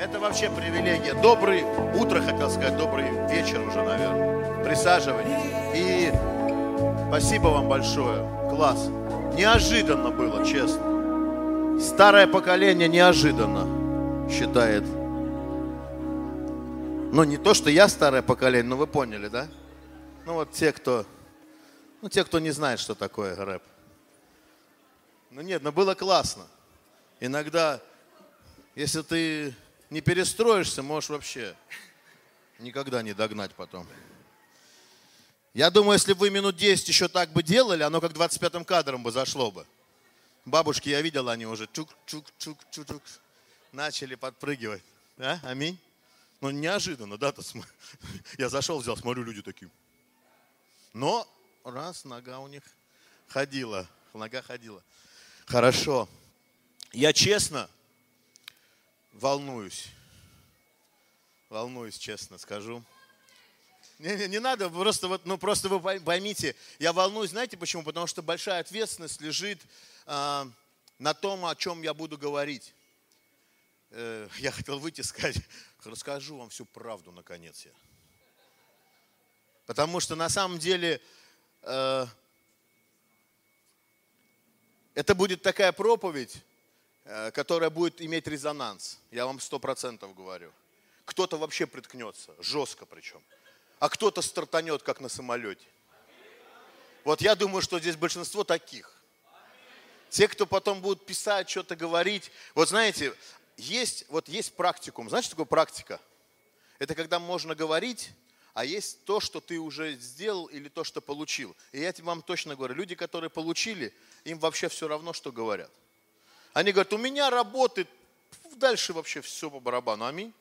Это вообще привилегия. Добрый утро, хотел сказать, добрый вечер уже, наверное. Присаживайтесь. И спасибо вам большое. Класс. Неожиданно было, честно. Старое поколение неожиданно считает. Ну, не то, что я старое поколение, но вы поняли, да? Ну, вот те, кто, ну, те, кто не знает, что такое рэп. Ну, нет, ну, было классно. Иногда, если ты не перестроишься, можешь вообще никогда не догнать потом. Я думаю, если бы вы минут 10 еще так бы делали, оно как 25-м кадром бы зашло бы. Бабушки, я видел, они уже чук-чук-чук-чук начали подпрыгивать. А? Аминь. Ну, неожиданно, да? -то Я зашел, взял, смотрю, люди такие. Но раз, нога у них ходила, нога ходила. Хорошо. Я честно волнуюсь. Волнуюсь, честно скажу. Не, не, не надо, просто, вот, ну, просто вы поймите, я волнуюсь, знаете почему? Потому что большая ответственность лежит э, на том, о чем я буду говорить. Э, я хотел выйти сказать, расскажу вам всю правду, наконец я. Потому что на самом деле э, это будет такая проповедь, которая будет иметь резонанс. Я вам сто процентов говорю. Кто-то вообще приткнется, жестко причем а кто-то стартанет, как на самолете. Вот я думаю, что здесь большинство таких. Те, кто потом будут писать, что-то говорить. Вот знаете, есть, вот есть практикум. Знаешь, что такое практика? Это когда можно говорить, а есть то, что ты уже сделал или то, что получил. И я вам точно говорю, люди, которые получили, им вообще все равно, что говорят. Они говорят, у меня работает, дальше вообще все по барабану. Аминь.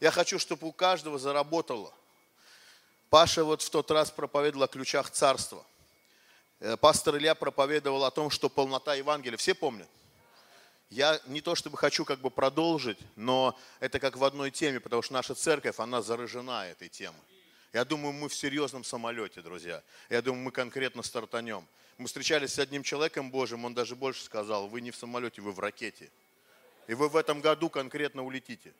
Я хочу, чтобы у каждого заработало. Паша вот в тот раз проповедовал о ключах царства. Э, пастор Илья проповедовал о том, что полнота Евангелия. Все помнят? Я не то чтобы хочу как бы продолжить, но это как в одной теме, потому что наша церковь, она заражена этой темой. Я думаю, мы в серьезном самолете, друзья. Я думаю, мы конкретно стартанем. Мы встречались с одним человеком Божьим, он даже больше сказал, вы не в самолете, вы в ракете. И вы в этом году конкретно улетите.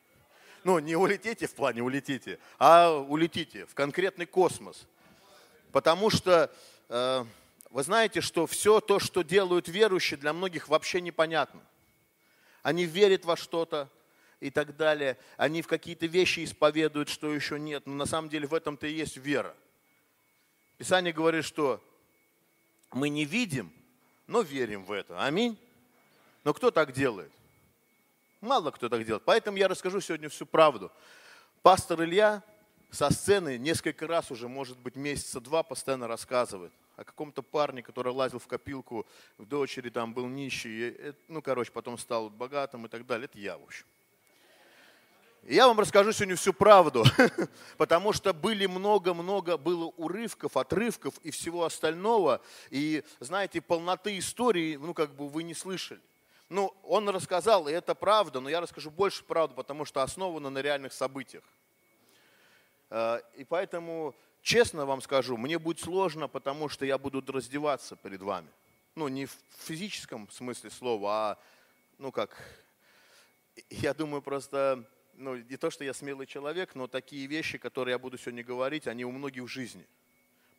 Ну, не улетите в плане улетите, а улетите в конкретный космос. Потому что э, вы знаете, что все то, что делают верующие, для многих вообще непонятно. Они верят во что-то и так далее. Они в какие-то вещи исповедуют, что еще нет. Но на самом деле в этом-то и есть вера. Писание говорит, что мы не видим, но верим в это. Аминь. Но кто так делает? Мало кто так делает. Поэтому я расскажу сегодня всю правду. Пастор Илья со сцены несколько раз уже, может быть, месяца два постоянно рассказывает о каком-то парне, который лазил в копилку в дочери, там был нищий, и, ну, короче, потом стал богатым и так далее. Это я, в общем. И я вам расскажу сегодня всю правду, потому что были много-много, было урывков, отрывков и всего остального. И, знаете, полноты истории, ну, как бы вы не слышали. Ну, он рассказал, и это правда, но я расскажу больше правду, потому что основано на реальных событиях. Э, и поэтому, честно вам скажу, мне будет сложно, потому что я буду раздеваться перед вами. Ну, не в физическом смысле слова, а, ну как, я думаю просто, ну, не то, что я смелый человек, но такие вещи, которые я буду сегодня говорить, они у многих в жизни –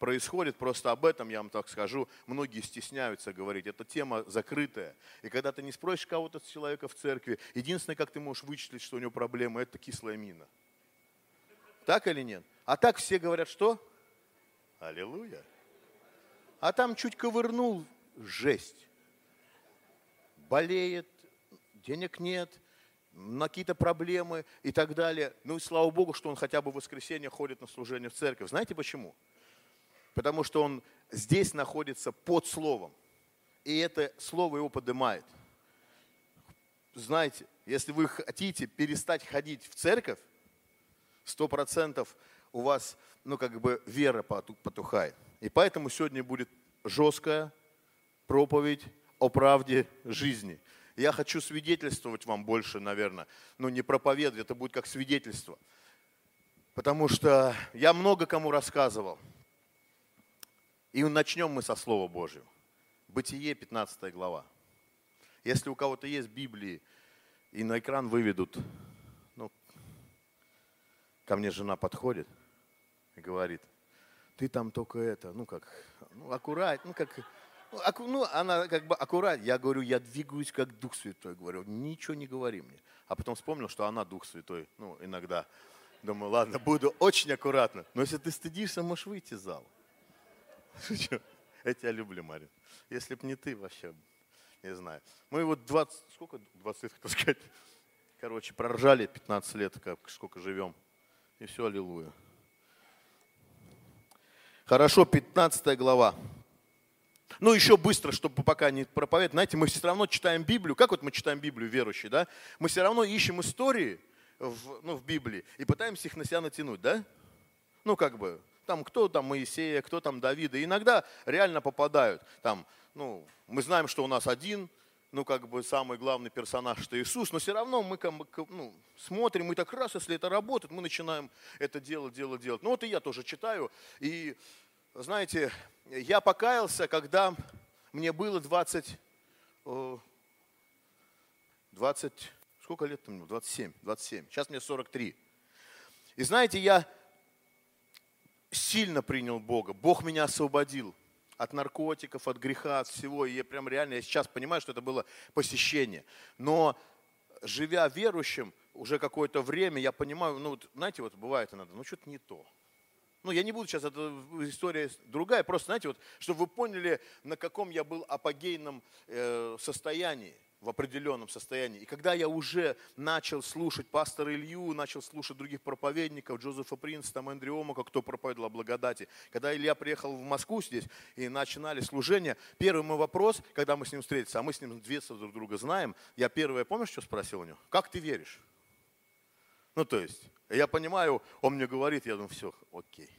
происходит, просто об этом, я вам так скажу, многие стесняются говорить. Это тема закрытая. И когда ты не спросишь кого-то с человека в церкви, единственное, как ты можешь вычислить, что у него проблемы, это кислая мина. Так или нет? А так все говорят, что? Аллилуйя. А там чуть ковырнул, жесть. Болеет, денег нет, на какие-то проблемы и так далее. Ну и слава Богу, что он хотя бы в воскресенье ходит на служение в церковь. Знаете почему? потому что он здесь находится под словом. И это слово его поднимает. Знаете, если вы хотите перестать ходить в церковь, сто процентов у вас, ну, как бы вера потухает. И поэтому сегодня будет жесткая проповедь о правде жизни. Я хочу свидетельствовать вам больше, наверное, ну не проповедовать, это будет как свидетельство. Потому что я много кому рассказывал – и начнем мы со Слова Божьего. Бытие, 15 глава. Если у кого-то есть Библии, и на экран выведут, ну, ко мне жена подходит и говорит, ты там только это, ну как, ну аккурат, ну как, ну, она как бы аккурат. Я говорю, я двигаюсь как Дух Святой. Говорю, ничего не говори мне. А потом вспомнил, что она Дух Святой, ну иногда. Думаю, ладно, буду очень аккуратно. Но если ты стыдишься, можешь выйти из зала. Я тебя люблю, Марин. Если бы не ты, вообще, не знаю. Мы вот 20, сколько, 20 лет, хотел сказать, короче, проржали 15 лет, как, сколько живем. И все, аллилуйя. Хорошо, 15 глава. Ну, еще быстро, чтобы пока не проповедовать. Знаете, мы все равно читаем Библию. Как вот мы читаем Библию, верующие, да? Мы все равно ищем истории в, ну, в Библии и пытаемся их на себя натянуть, да? Ну, как бы, там кто там Моисея, кто там Давида. И иногда реально попадают. Там, ну, мы знаем, что у нас один, ну, как бы самый главный персонаж, что Иисус, но все равно мы ну, смотрим, и так раз, если это работает, мы начинаем это делать, делать, делать. Ну, вот и я тоже читаю, и, знаете, я покаялся, когда мне было 20, 20, сколько лет там? 27, 27, сейчас мне 43. И знаете, я сильно принял Бога. Бог меня освободил от наркотиков, от греха, от всего. И я прям реально, я сейчас понимаю, что это было посещение. Но живя верующим уже какое-то время, я понимаю, ну, вот, знаете, вот бывает иногда, ну, что-то не то. Ну, я не буду сейчас, это история другая, просто, знаете, вот, чтобы вы поняли, на каком я был апогейном э, состоянии в определенном состоянии. И когда я уже начал слушать пастора Илью, начал слушать других проповедников, Джозефа Принца, там Эндрю Омака, кто проповедовал о благодати, когда Илья приехал в Москву здесь и начинали служение, первый мой вопрос, когда мы с ним встретились, а мы с ним детства друг друга знаем, я первое, помнишь, что спросил у него? Как ты веришь? Ну, то есть, я понимаю, он мне говорит, я думаю, все, окей.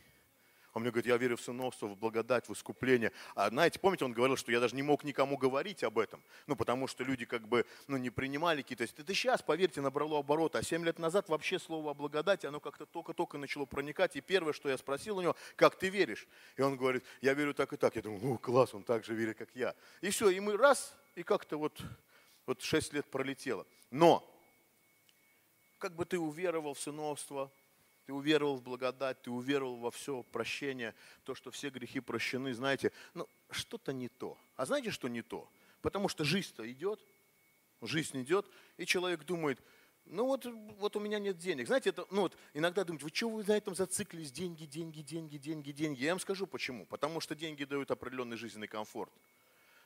Он мне говорит, я верю в сыновство, в благодать, в искупление. А знаете, помните, он говорил, что я даже не мог никому говорить об этом. Ну, потому что люди как бы ну, не принимали какие-то... Это сейчас, поверьте, набрало обороты. А семь лет назад вообще слово о благодати, оно как-то только-только начало проникать. И первое, что я спросил у него, как ты веришь? И он говорит, я верю так и так. Я думаю, ну, класс, он так же верит, как я. И все, и мы раз, и как-то вот, вот шесть лет пролетело. Но, как бы ты уверовал в сыновство, ты уверовал в благодать, ты уверовал во все прощение, то, что все грехи прощены, знаете, ну, что-то не то. А знаете, что не то? Потому что жизнь-то идет, жизнь идет, и человек думает, ну вот, вот у меня нет денег. Знаете, это, ну вот, иногда думают, вы что вы на этом зациклились? Деньги, деньги, деньги, деньги, деньги. Я вам скажу почему. Потому что деньги дают определенный жизненный комфорт.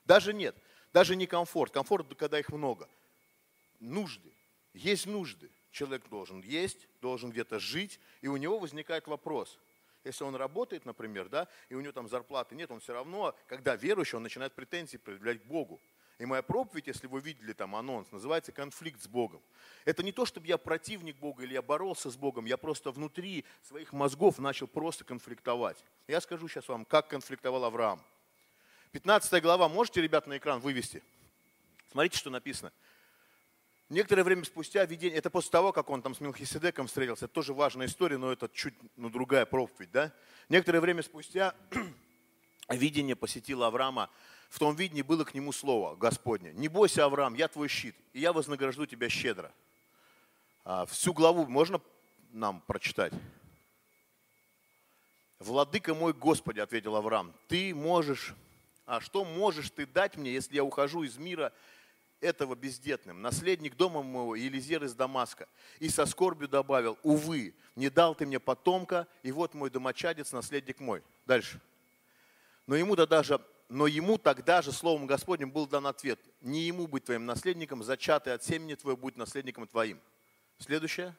Даже нет, даже не комфорт. Комфорт, когда их много. Нужды. Есть нужды. Человек должен есть, должен где-то жить, и у него возникает вопрос. Если он работает, например, да, и у него там зарплаты нет, он все равно, когда верующий, он начинает претензии предъявлять к Богу. И моя проповедь, если вы видели там анонс, называется «Конфликт с Богом». Это не то, чтобы я противник Бога или я боролся с Богом, я просто внутри своих мозгов начал просто конфликтовать. Я скажу сейчас вам, как конфликтовал Авраам. 15 глава, можете, ребят, на экран вывести? Смотрите, что написано. Некоторое время спустя видение, это после того, как он там с Милхиседеком встретился, это тоже важная история, но это чуть ну, другая проповедь, да? Некоторое время спустя видение посетило Авраама. В том видении было к нему слово Господне. Не бойся, Авраам, я твой щит, и я вознагражду тебя щедро. А, всю главу можно нам прочитать? Владыка мой Господи, ответил Авраам, ты можешь, а что можешь ты дать мне, если я ухожу из мира этого бездетным, наследник дома моего, Елизер из Дамаска. И со скорбью добавил, увы, не дал ты мне потомка, и вот мой домочадец, наследник мой. Дальше. Но ему, да даже, но ему тогда же Словом Господним был дан ответ, не ему быть твоим наследником, зачатый от семени твоего будет наследником твоим. Следующее.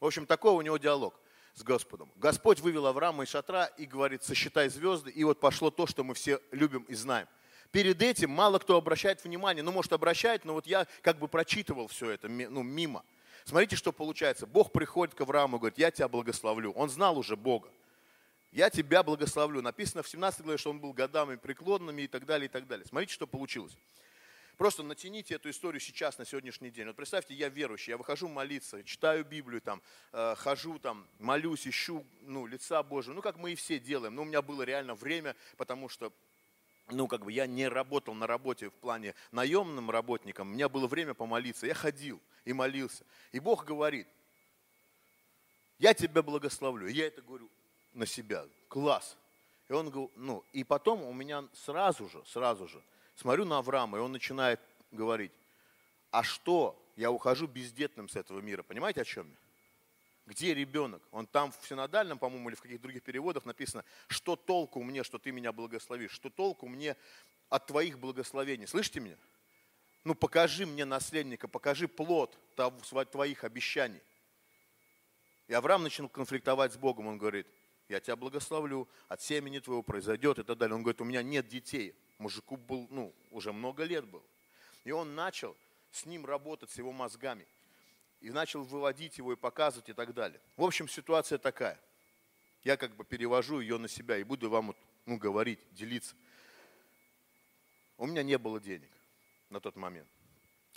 В общем, такой у него диалог с Господом. Господь вывел Авраама из шатра и говорит, сосчитай звезды, и вот пошло то, что мы все любим и знаем. Перед этим мало кто обращает внимание, ну, может, обращает, но вот я как бы прочитывал все это ну, мимо. Смотрите, что получается. Бог приходит к Аврааму и говорит, я тебя благословлю. Он знал уже Бога. Я тебя благословлю. Написано в 17 главе, что он был годами преклонными и так далее, и так далее. Смотрите, что получилось. Просто натяните эту историю сейчас, на сегодняшний день. Вот представьте, я верующий, я выхожу молиться, читаю Библию, там, э, хожу, там, молюсь, ищу ну, лица Божьего. Ну, как мы и все делаем. Но у меня было реально время, потому что ну, как бы я не работал на работе в плане наемным работником, у меня было время помолиться, я ходил и молился. И Бог говорит, я тебя благословлю. Я это говорю на себя. Класс. И он говорит, ну, и потом у меня сразу же, сразу же, смотрю на Авраама, и он начинает говорить, а что, я ухожу бездетным с этого мира. Понимаете, о чем я? Где ребенок? Он там в синодальном, по-моему, или в каких-то других переводах написано, что толку мне, что ты меня благословишь, что толку мне от твоих благословений. Слышите меня? Ну покажи мне наследника, покажи плод твоих обещаний. И Авраам начал конфликтовать с Богом. Он говорит, я тебя благословлю, от семени твоего произойдет и так далее. Он говорит, у меня нет детей. Мужику был, ну, уже много лет был. И он начал с ним работать, с его мозгами и начал выводить его и показывать и так далее. В общем, ситуация такая. Я как бы перевожу ее на себя и буду вам ну, говорить, делиться. У меня не было денег на тот момент.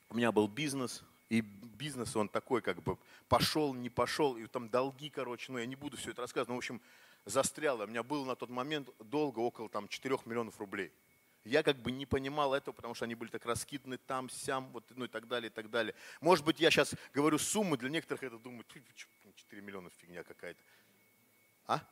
У меня был бизнес, и бизнес, он такой как бы пошел, не пошел, и там долги, короче, ну я не буду все это рассказывать, но в общем застряло. У меня было на тот момент долго около там 4 миллионов рублей. Я как бы не понимал этого, потому что они были так раскиданы там, сям, вот, ну и так далее, и так далее. Может быть, я сейчас говорю суммы, для некоторых это думают, 4 миллиона фигня какая-то. А?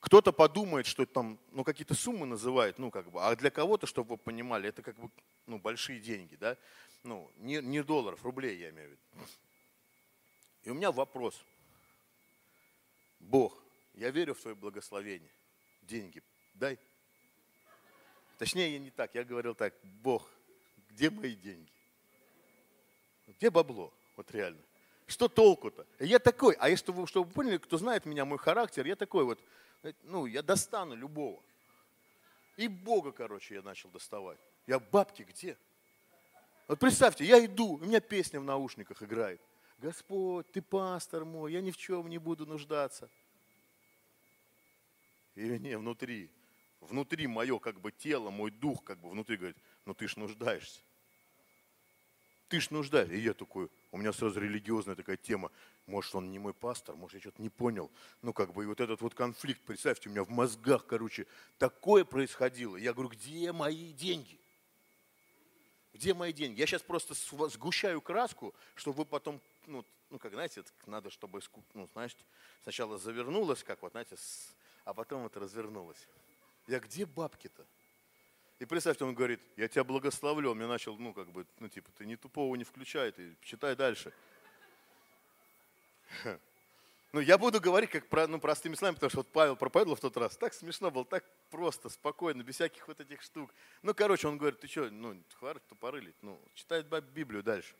Кто-то подумает, что там, ну, какие-то суммы называют, ну, как бы, а для кого-то, чтобы вы понимали, это как бы, ну, большие деньги, да, ну, не, не долларов, рублей я имею в виду. И у меня вопрос. Бог, я верю в Твое благословение. Деньги дай. Точнее, не так. Я говорил так, Бог, где мои деньги? Где бабло? Вот реально. Что толку-то? Я такой, а если вы, чтобы вы поняли, кто знает меня, мой характер, я такой вот, ну, я достану любого. И Бога, короче, я начал доставать. Я, бабки где? Вот представьте, я иду, у меня песня в наушниках играет. Господь, ты пастор мой, я ни в чем не буду нуждаться. И не, внутри, внутри мое как бы тело, мой дух как бы внутри говорит, ну ты ж нуждаешься. Ты ж нуждаешься. И я такой, у меня сразу религиозная такая тема. Может, он не мой пастор, может, я что-то не понял. Ну, как бы, и вот этот вот конфликт, представьте, у меня в мозгах, короче, такое происходило. Я говорю, где мои деньги? Где мои деньги? Я сейчас просто сгущаю краску, чтобы вы потом, ну, ну как, знаете, надо, чтобы, ну, знаешь, сначала завернулось, как вот, знаете, а потом это развернулось. Я где бабки-то? И представьте, он говорит, я тебя благословлю. Он мне начал, ну, как бы, ну, типа, ты ни тупого не включай, ты читай дальше. Ну, я буду говорить как про, ну, простыми словами, потому что вот Павел проповедовал в тот раз. Так смешно было, так просто, спокойно, без всяких вот этих штук. Ну, короче, он говорит, ты что, ну, хватит тупорылить, ну, читает Библию дальше.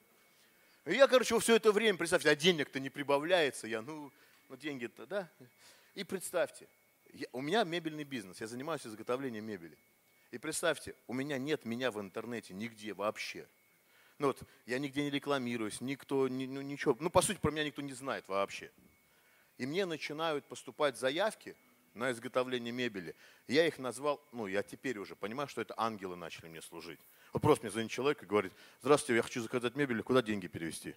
И я, короче, все это время, представьте, а денег-то не прибавляется. Я, ну, ну деньги-то, да. И представьте, я, у меня мебельный бизнес, я занимаюсь изготовлением мебели. И представьте, у меня нет меня в интернете нигде вообще. Ну вот, я нигде не рекламируюсь, никто, ни, ну ничего. Ну, по сути, про меня никто не знает вообще. И мне начинают поступать заявки на изготовление мебели. Я их назвал, ну, я теперь уже понимаю, что это ангелы начали мне служить. Вот просто мне звонит человек и говорит, здравствуйте, я хочу заказать мебель, куда деньги перевести?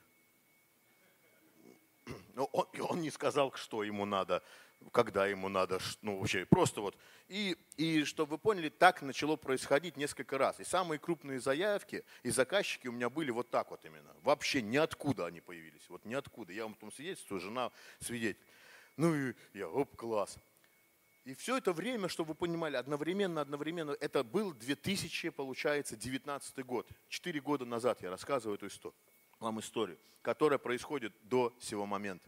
Но он, он не сказал, что ему надо когда ему надо, ну вообще просто вот. И, и чтобы вы поняли, так начало происходить несколько раз. И самые крупные заявки и заказчики у меня были вот так вот именно. Вообще ниоткуда они появились, вот ниоткуда. Я вам потом свидетельствую, жена свидетель. Ну и я, оп, класс. И все это время, чтобы вы понимали, одновременно, одновременно, это был 2000, получается, 19 год. Четыре года назад я рассказываю эту историю, вам историю, которая происходит до сего момента.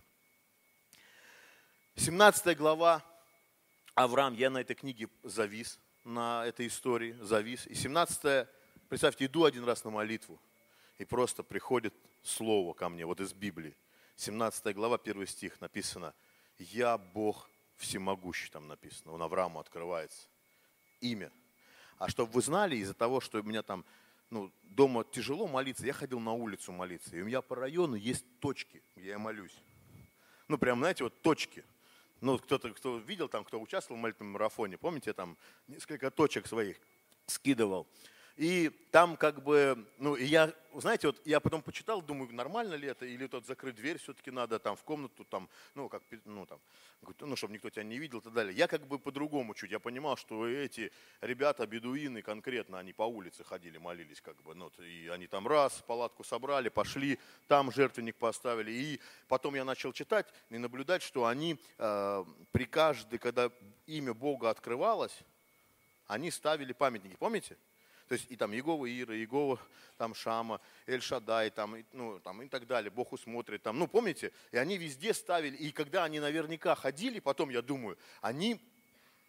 17 глава Авраам, я на этой книге завис, на этой истории завис. И 17, представьте, иду один раз на молитву, и просто приходит слово ко мне, вот из Библии. 17 глава, 1 стих написано, «Я Бог всемогущий», там написано, он Аврааму открывается. Имя. А чтобы вы знали, из-за того, что у меня там ну, дома тяжело молиться, я ходил на улицу молиться. И у меня по району есть точки, где я молюсь. Ну, прям, знаете, вот точки – ну, кто-то, кто видел там, кто участвовал в молитвенном марафоне, помните, я там несколько точек своих скидывал. И там как бы, ну, я, знаете, вот я потом почитал, думаю, нормально ли это, или тот закрыть дверь все-таки надо там в комнату, там, ну, как, ну, там, ну, чтобы никто тебя не видел и так далее. Я как бы по-другому чуть, я понимал, что эти ребята, бедуины конкретно, они по улице ходили, молились как бы, ну, и они там раз, палатку собрали, пошли, там жертвенник поставили, и потом я начал читать и наблюдать, что они э, при каждой, когда имя Бога открывалось, они ставили памятники, помните? То есть и там Егова Ира, Егова там Шама, Эль-Шадай, там, ну, там и так далее, Бог усмотрит, там, ну, помните? И они везде ставили, и когда они наверняка ходили, потом, я думаю, они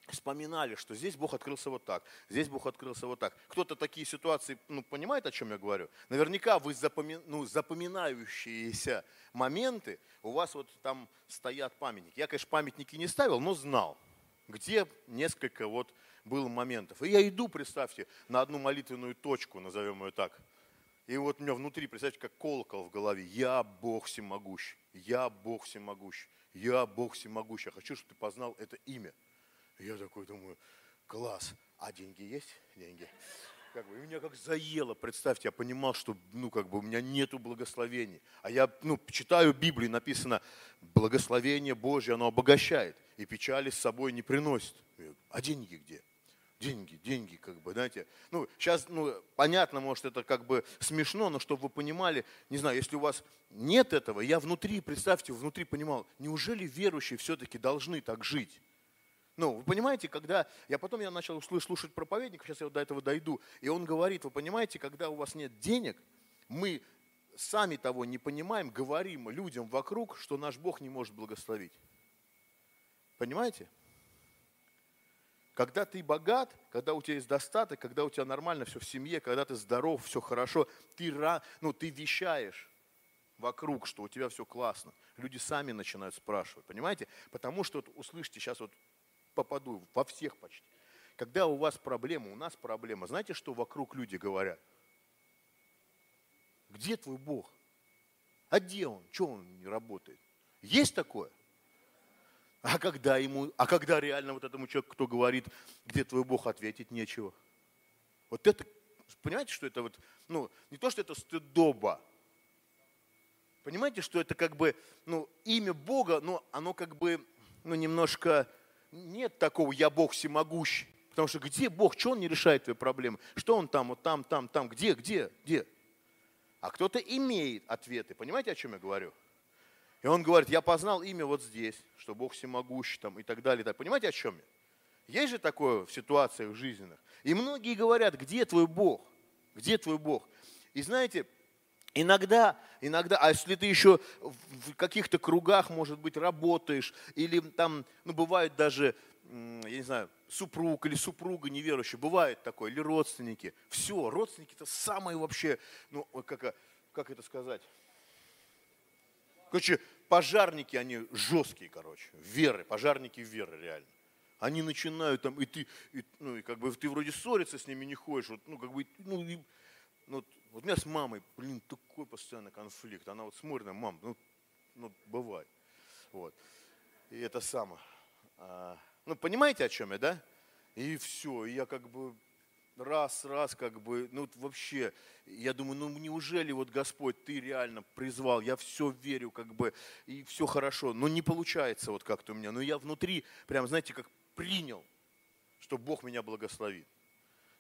вспоминали, что здесь Бог открылся вот так, здесь Бог открылся вот так. Кто-то такие ситуации, ну, понимает, о чем я говорю? Наверняка вы запоми, ну, запоминающиеся моменты, у вас вот там стоят памятники. Я, конечно, памятники не ставил, но знал, где несколько вот было моментов. И я иду, представьте, на одну молитвенную точку, назовем ее так. И вот у меня внутри, представьте, как колокол в голове. Я Бог всемогущий. Я Бог всемогущий. Я Бог всемогущий. Я хочу, чтобы ты познал это имя. Я такой думаю, класс. А деньги есть? Деньги. Как бы, и меня как заело, представьте, я понимал, что ну, как бы, у меня нету благословений. А я ну, читаю Библию, написано, благословение Божье, оно обогащает, и печали с собой не приносит. А деньги где? Деньги, деньги, как бы, знаете. Ну, сейчас, ну, понятно, может, это как бы смешно, но чтобы вы понимали, не знаю, если у вас нет этого, я внутри, представьте, внутри понимал, неужели верующие все-таки должны так жить? Ну, вы понимаете, когда, я потом я начал слушать проповедника, сейчас я вот до этого дойду, и он говорит, вы понимаете, когда у вас нет денег, мы сами того не понимаем, говорим людям вокруг, что наш Бог не может благословить. Понимаете? Когда ты богат, когда у тебя есть достаток, когда у тебя нормально все в семье, когда ты здоров, все хорошо, ты, ну, ты вещаешь вокруг, что у тебя все классно. Люди сами начинают спрашивать, понимаете? Потому что, вот, услышьте, сейчас вот попаду во всех почти. Когда у вас проблема, у нас проблема, знаете, что вокруг люди говорят? Где твой Бог? А где он? Чего он не работает? Есть такое? А когда ему, а когда реально вот этому человеку, кто говорит, где твой Бог, ответить нечего. Вот это, понимаете, что это вот, ну, не то, что это стыдоба. Понимаете, что это как бы, ну, имя Бога, но оно как бы, ну, немножко, нет такого «я Бог всемогущий». Потому что где Бог, что Он не решает твои проблемы? Что Он там, вот там, там, там, где, где, где? А кто-то имеет ответы. Понимаете, о чем я говорю? И он говорит, я познал имя вот здесь, что Бог всемогущий там и так далее. Понимаете, о чем я? Есть же такое в ситуациях жизненных. И многие говорят, где твой Бог? Где твой Бог? И знаете, иногда, иногда, а если ты еще в каких-то кругах, может быть, работаешь, или там, ну, бывает даже, я не знаю, супруг или супруга неверующая, бывает такое, или родственники. Все, родственники это самые вообще, ну, как, как это сказать? Короче, пожарники, они жесткие, короче, веры, пожарники веры реально. Они начинают там, и ты, и, ну, и как бы ты вроде ссориться с ними не ходишь, вот, ну, как бы, ну, и, ну, вот у меня с мамой, блин, такой постоянный конфликт. Она вот смотрит на мам, ну, ну, бывает. Вот. И это самое. А, ну, понимаете, о чем я, да? И все, и я как бы раз, раз, как бы, ну вообще, я думаю, ну неужели вот Господь, ты реально призвал, я все верю, как бы, и все хорошо, но не получается вот как-то у меня, но я внутри, прям, знаете, как принял, что Бог меня благословит.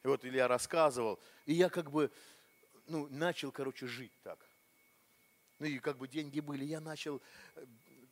И вот Илья рассказывал, и я как бы, ну, начал, короче, жить так. Ну и как бы деньги были, я начал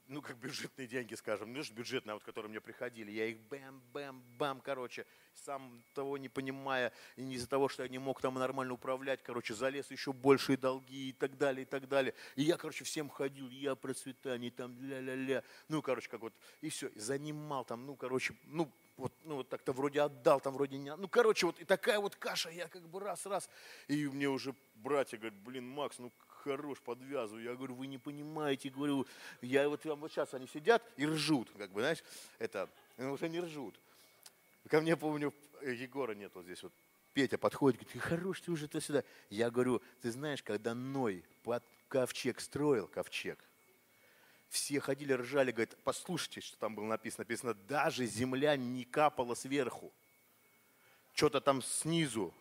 ну, как бюджетные деньги, скажем, ну, бюджетные, а вот, которые мне приходили, я их бэм-бэм-бам, короче, сам того не понимая, и не из-за того, что я не мог там нормально управлять, короче, залез еще большие долги и так далее, и так далее. И я, короче, всем ходил, я процветание, там, ля-ля-ля, ну, короче, как вот, и все, и занимал там, ну, короче, ну, вот, ну, вот так-то вроде отдал, там вроде не... Ну, короче, вот и такая вот каша, я как бы раз-раз, и мне уже братья говорят, блин, Макс, ну, хорош, подвязываю. Я говорю, вы не понимаете, говорю, я вот, вот сейчас они сидят и ржут, как бы, знаешь, это, ну, уже не ржут. Ко мне, помню, Егора нет вот здесь вот, Петя подходит, говорит, хорош ты уже то сюда. Я говорю, ты знаешь, когда Ной под ковчег строил, ковчег, все ходили, ржали, говорят, послушайте, что там было написано. Написано, даже земля не капала сверху. Что-то там снизу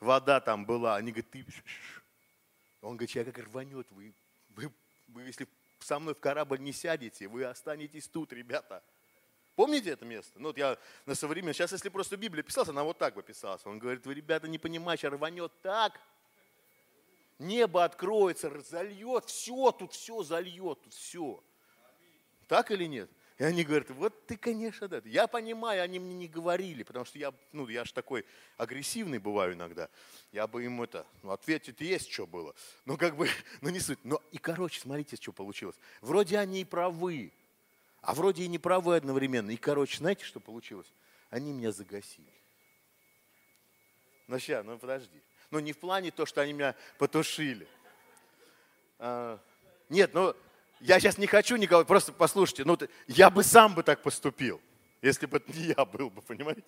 вода там была. Они говорят, ты... Он говорит, человек как рванет, вы, вы, вы, если со мной в корабль не сядете, вы останетесь тут, ребята. Помните это место? Ну, вот я на современном, сейчас если просто Библия писалась, она вот так бы писалась. Он говорит, вы, ребята, не понимаете, рванет так, небо откроется, зальет, все, тут все зальет, тут все. Так или нет? И они говорят, вот ты, конечно, да. Я понимаю, они мне не говорили, потому что я, ну, я же такой агрессивный бываю иногда. Я бы им это, ну, ответить есть, что было. Ну, как бы, ну, не суть. Но и, короче, смотрите, что получилось. Вроде они и правы, а вроде и не правы одновременно. И, короче, знаете, что получилось? Они меня загасили. Ну, сейчас, ну, подожди. Ну, не в плане то, что они меня потушили. А, нет, ну, я сейчас не хочу никого, просто послушайте, ну, я бы сам бы так поступил, если бы не я был бы, понимаете?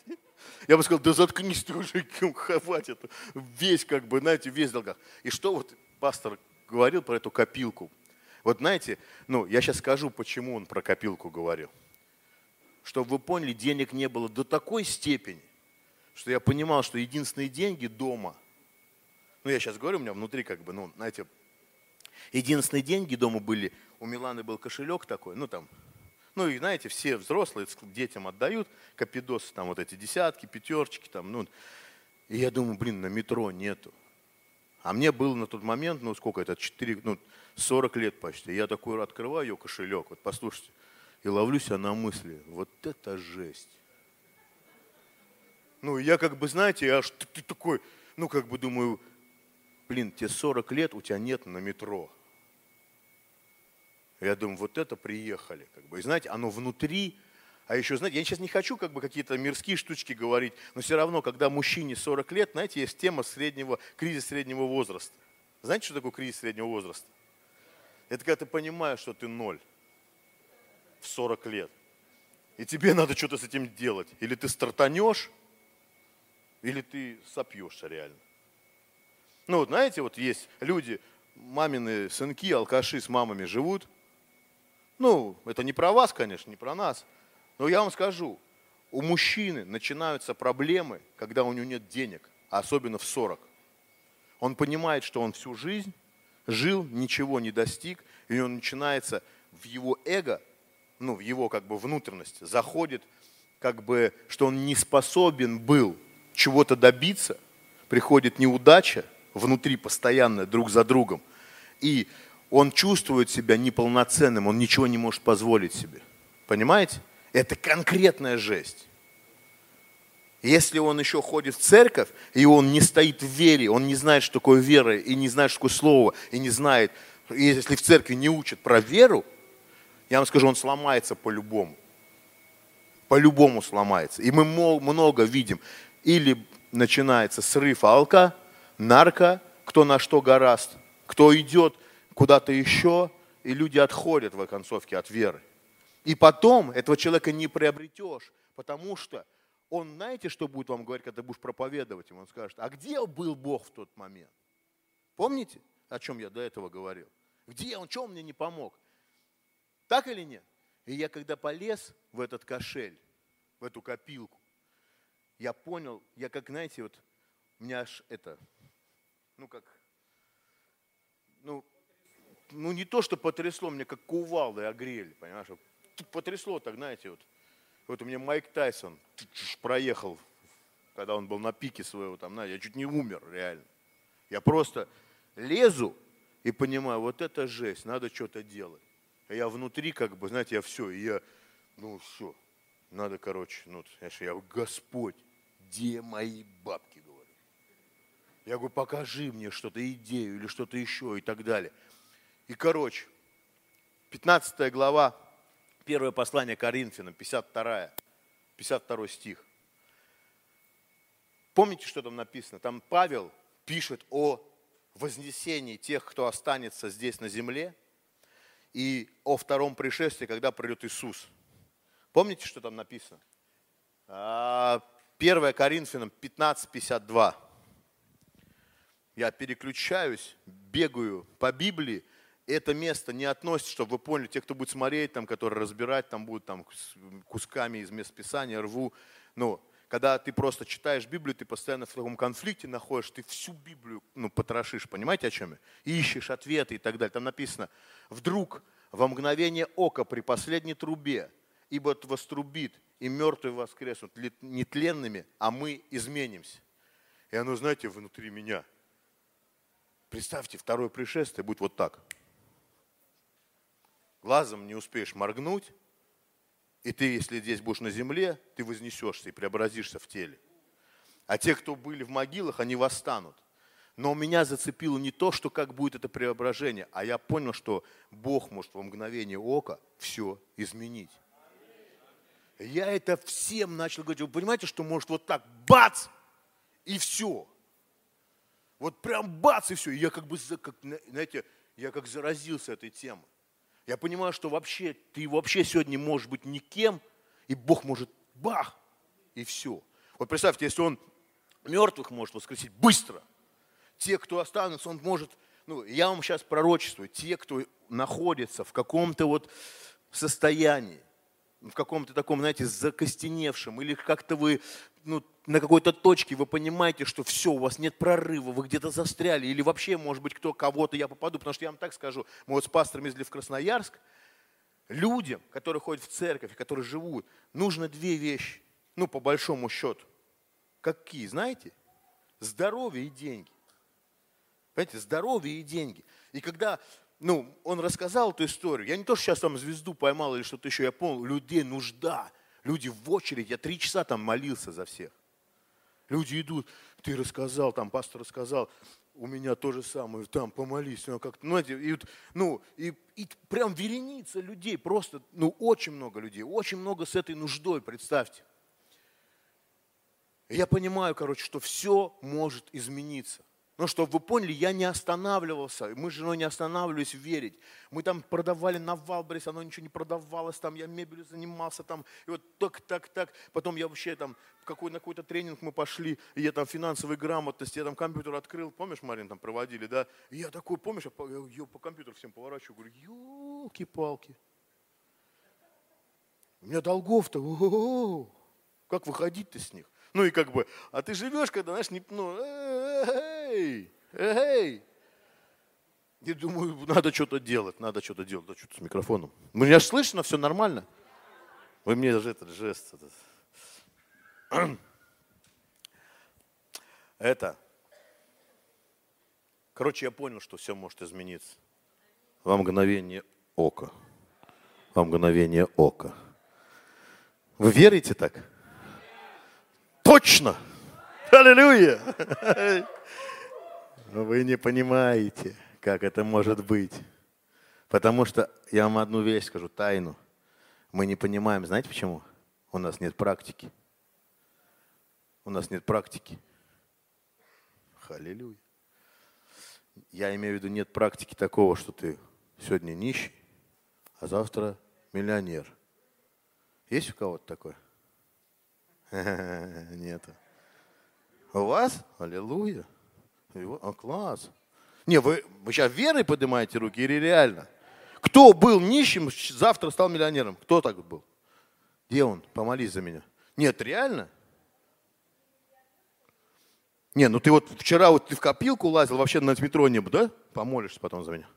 Я бы сказал, да заткнись ты уже, хватит, весь как бы, знаете, весь в долгах. И что вот пастор говорил про эту копилку? Вот знаете, ну, я сейчас скажу, почему он про копилку говорил. Чтобы вы поняли, денег не было до такой степени, что я понимал, что единственные деньги дома, ну, я сейчас говорю, у меня внутри как бы, ну, знаете, единственные деньги дома были у Миланы был кошелек такой, ну там, ну и знаете, все взрослые детям отдают капидосы, там вот эти десятки, пятерочки, там, ну. И я думаю, блин, на метро нету. А мне было на тот момент, ну сколько это, 4, ну 40 лет почти. Я такой открываю ее кошелек, вот послушайте, и ловлю себя на мысли, вот это жесть. Ну, я как бы, знаете, я аж ты, ты такой, ну, как бы думаю, блин, тебе 40 лет, у тебя нет на метро. Я думаю, вот это приехали. Как бы. И знаете, оно внутри, а еще, знаете, я сейчас не хочу как бы какие-то мирские штучки говорить, но все равно, когда мужчине 40 лет, знаете, есть тема среднего, кризис среднего возраста. Знаете, что такое кризис среднего возраста? Это когда ты понимаешь, что ты ноль в 40 лет. И тебе надо что-то с этим делать. Или ты стартанешь, или ты сопьешься реально. Ну, вот знаете, вот есть люди, мамины сынки, алкаши с мамами живут – ну, это не про вас, конечно, не про нас. Но я вам скажу, у мужчины начинаются проблемы, когда у него нет денег, а особенно в 40. Он понимает, что он всю жизнь жил, ничего не достиг, и он начинается в его эго, ну, в его как бы внутренность, заходит, как бы, что он не способен был чего-то добиться, приходит неудача внутри постоянно друг за другом, и он чувствует себя неполноценным, он ничего не может позволить себе. Понимаете? Это конкретная жесть. Если он еще ходит в церковь, и он не стоит в вере, он не знает, что такое вера, и не знает, что такое слово, и не знает, если в церкви не учат про веру, я вам скажу, он сломается по-любому. По-любому сломается. И мы много видим. Или начинается срыв алка, нарко, кто на что гораст, кто идет – куда-то еще, и люди отходят в оконцовке от веры. И потом этого человека не приобретешь, потому что он, знаете, что будет вам говорить, когда будешь проповедовать ему? Он скажет, а где был Бог в тот момент? Помните, о чем я до этого говорил? Где он, чем мне не помог? Так или нет? И я когда полез в этот кошель, в эту копилку, я понял, я как, знаете, вот, у меня аж это, ну как, ну, ну не то, что потрясло, мне как кувалдой огрели, понимаешь? Потрясло так, знаете, вот. Вот у меня Майк Тайсон проехал, когда он был на пике своего, там, знаете, я чуть не умер, реально. Я просто лезу и понимаю, вот это жесть, надо что-то делать. А я внутри, как бы, знаете, я все, я, ну все, надо, короче, ну, знаешь, я, Господь, где мои бабки. Я говорю, покажи мне что-то, идею или что-то еще и так далее. И, короче, 15 глава, первое послание Коринфянам, 52, 52 стих. Помните, что там написано? Там Павел пишет о вознесении тех, кто останется здесь на земле, и о втором пришествии, когда придет Иисус. Помните, что там написано? 1 а, Коринфянам 15.52. Я переключаюсь, бегаю по Библии, это место не относится, чтобы вы поняли, те, кто будет смотреть, там, которые разбирать, там будут там, кусками из мест Писания, рву. Но когда ты просто читаешь Библию, ты постоянно в таком конфликте находишь, ты всю Библию ну, потрошишь, понимаете о чем я? ищешь ответы и так далее. Там написано, вдруг во мгновение ока при последней трубе, ибо вострубит, и мертвые воскреснут нетленными, а мы изменимся. И оно, знаете, внутри меня. Представьте, второе пришествие будет вот так. Глазом не успеешь моргнуть, и ты, если здесь будешь на земле, ты вознесешься и преобразишься в теле. А те, кто были в могилах, они восстанут. Но меня зацепило не то, что как будет это преображение, а я понял, что Бог может во мгновение ока все изменить. Я это всем начал говорить. Вы понимаете, что может вот так бац, и все. Вот прям бац, и все. И я как бы, как, знаете, я как заразился этой темой. Я понимаю, что вообще ты вообще сегодня можешь быть никем, и Бог может бах, и все. Вот представьте, если Он мертвых может воскресить быстро, те, кто останутся, Он может, ну, я вам сейчас пророчествую, те, кто находится в каком-то вот состоянии, в каком-то таком, знаете, закостеневшем, или как-то вы ну, на какой-то точке вы понимаете, что все, у вас нет прорыва, вы где-то застряли, или вообще, может быть, кто кого-то я попаду, потому что я вам так скажу, мы вот с пастором ездили в Красноярск, людям, которые ходят в церковь, которые живут, нужно две вещи, ну, по большому счету. Какие, знаете? Здоровье и деньги. Понимаете, здоровье и деньги. И когда ну, он рассказал эту историю. Я не то, что сейчас там звезду поймал или что-то еще, я понял, людей нужда. Люди в очередь, я три часа там молился за всех. Люди идут, ты рассказал, там пастор рассказал, у меня то же самое, там помолись, ну, как ну, и, ну, и, и прям вереница людей, просто, ну, очень много людей, очень много с этой нуждой, представьте. Я понимаю, короче, что все может измениться. Но чтобы вы поняли, я не останавливался. Мы с женой не останавливались верить. Мы там продавали на Валбрис, оно ничего не продавалось, там я мебелью занимался, там, и вот так, так, так. Потом я вообще там, какой, на какой-то тренинг мы пошли, и я там финансовой грамотности, я там компьютер открыл, помнишь, Марин, там проводили, да? И я такой, помнишь, я по, я по компьютеру всем поворачиваю, говорю, елки-палки. У меня долгов-то, как выходить-то с них? Ну и как бы, а ты живешь, когда, знаешь, не, ну, эй, эй. Я думаю, надо что-то делать, надо что-то делать, да что-то с микрофоном. Меня слышно, все нормально? Вы мне даже этот жест. Этот. Это. Короче, я понял, что все может измениться. Во мгновение ока. Во мгновение ока. Вы верите так? Точно! Аллилуйя! Но вы не понимаете, как это может быть. Потому что я вам одну вещь скажу, тайну. Мы не понимаем, знаете почему? У нас нет практики. У нас нет практики. Аллилуйя. Я имею в виду, нет практики такого, что ты сегодня нищий, а завтра миллионер. Есть у кого-то такое? Нету. У вас? Аллилуйя. А, класс. Не, вы, вы сейчас верой поднимаете руки или реально? Кто был нищим, завтра стал миллионером? Кто так был? Где он? Помолись за меня. Нет, реально? Не, ну ты вот вчера вот ты в копилку лазил, вообще на метро не был, да? Помолишься потом за меня.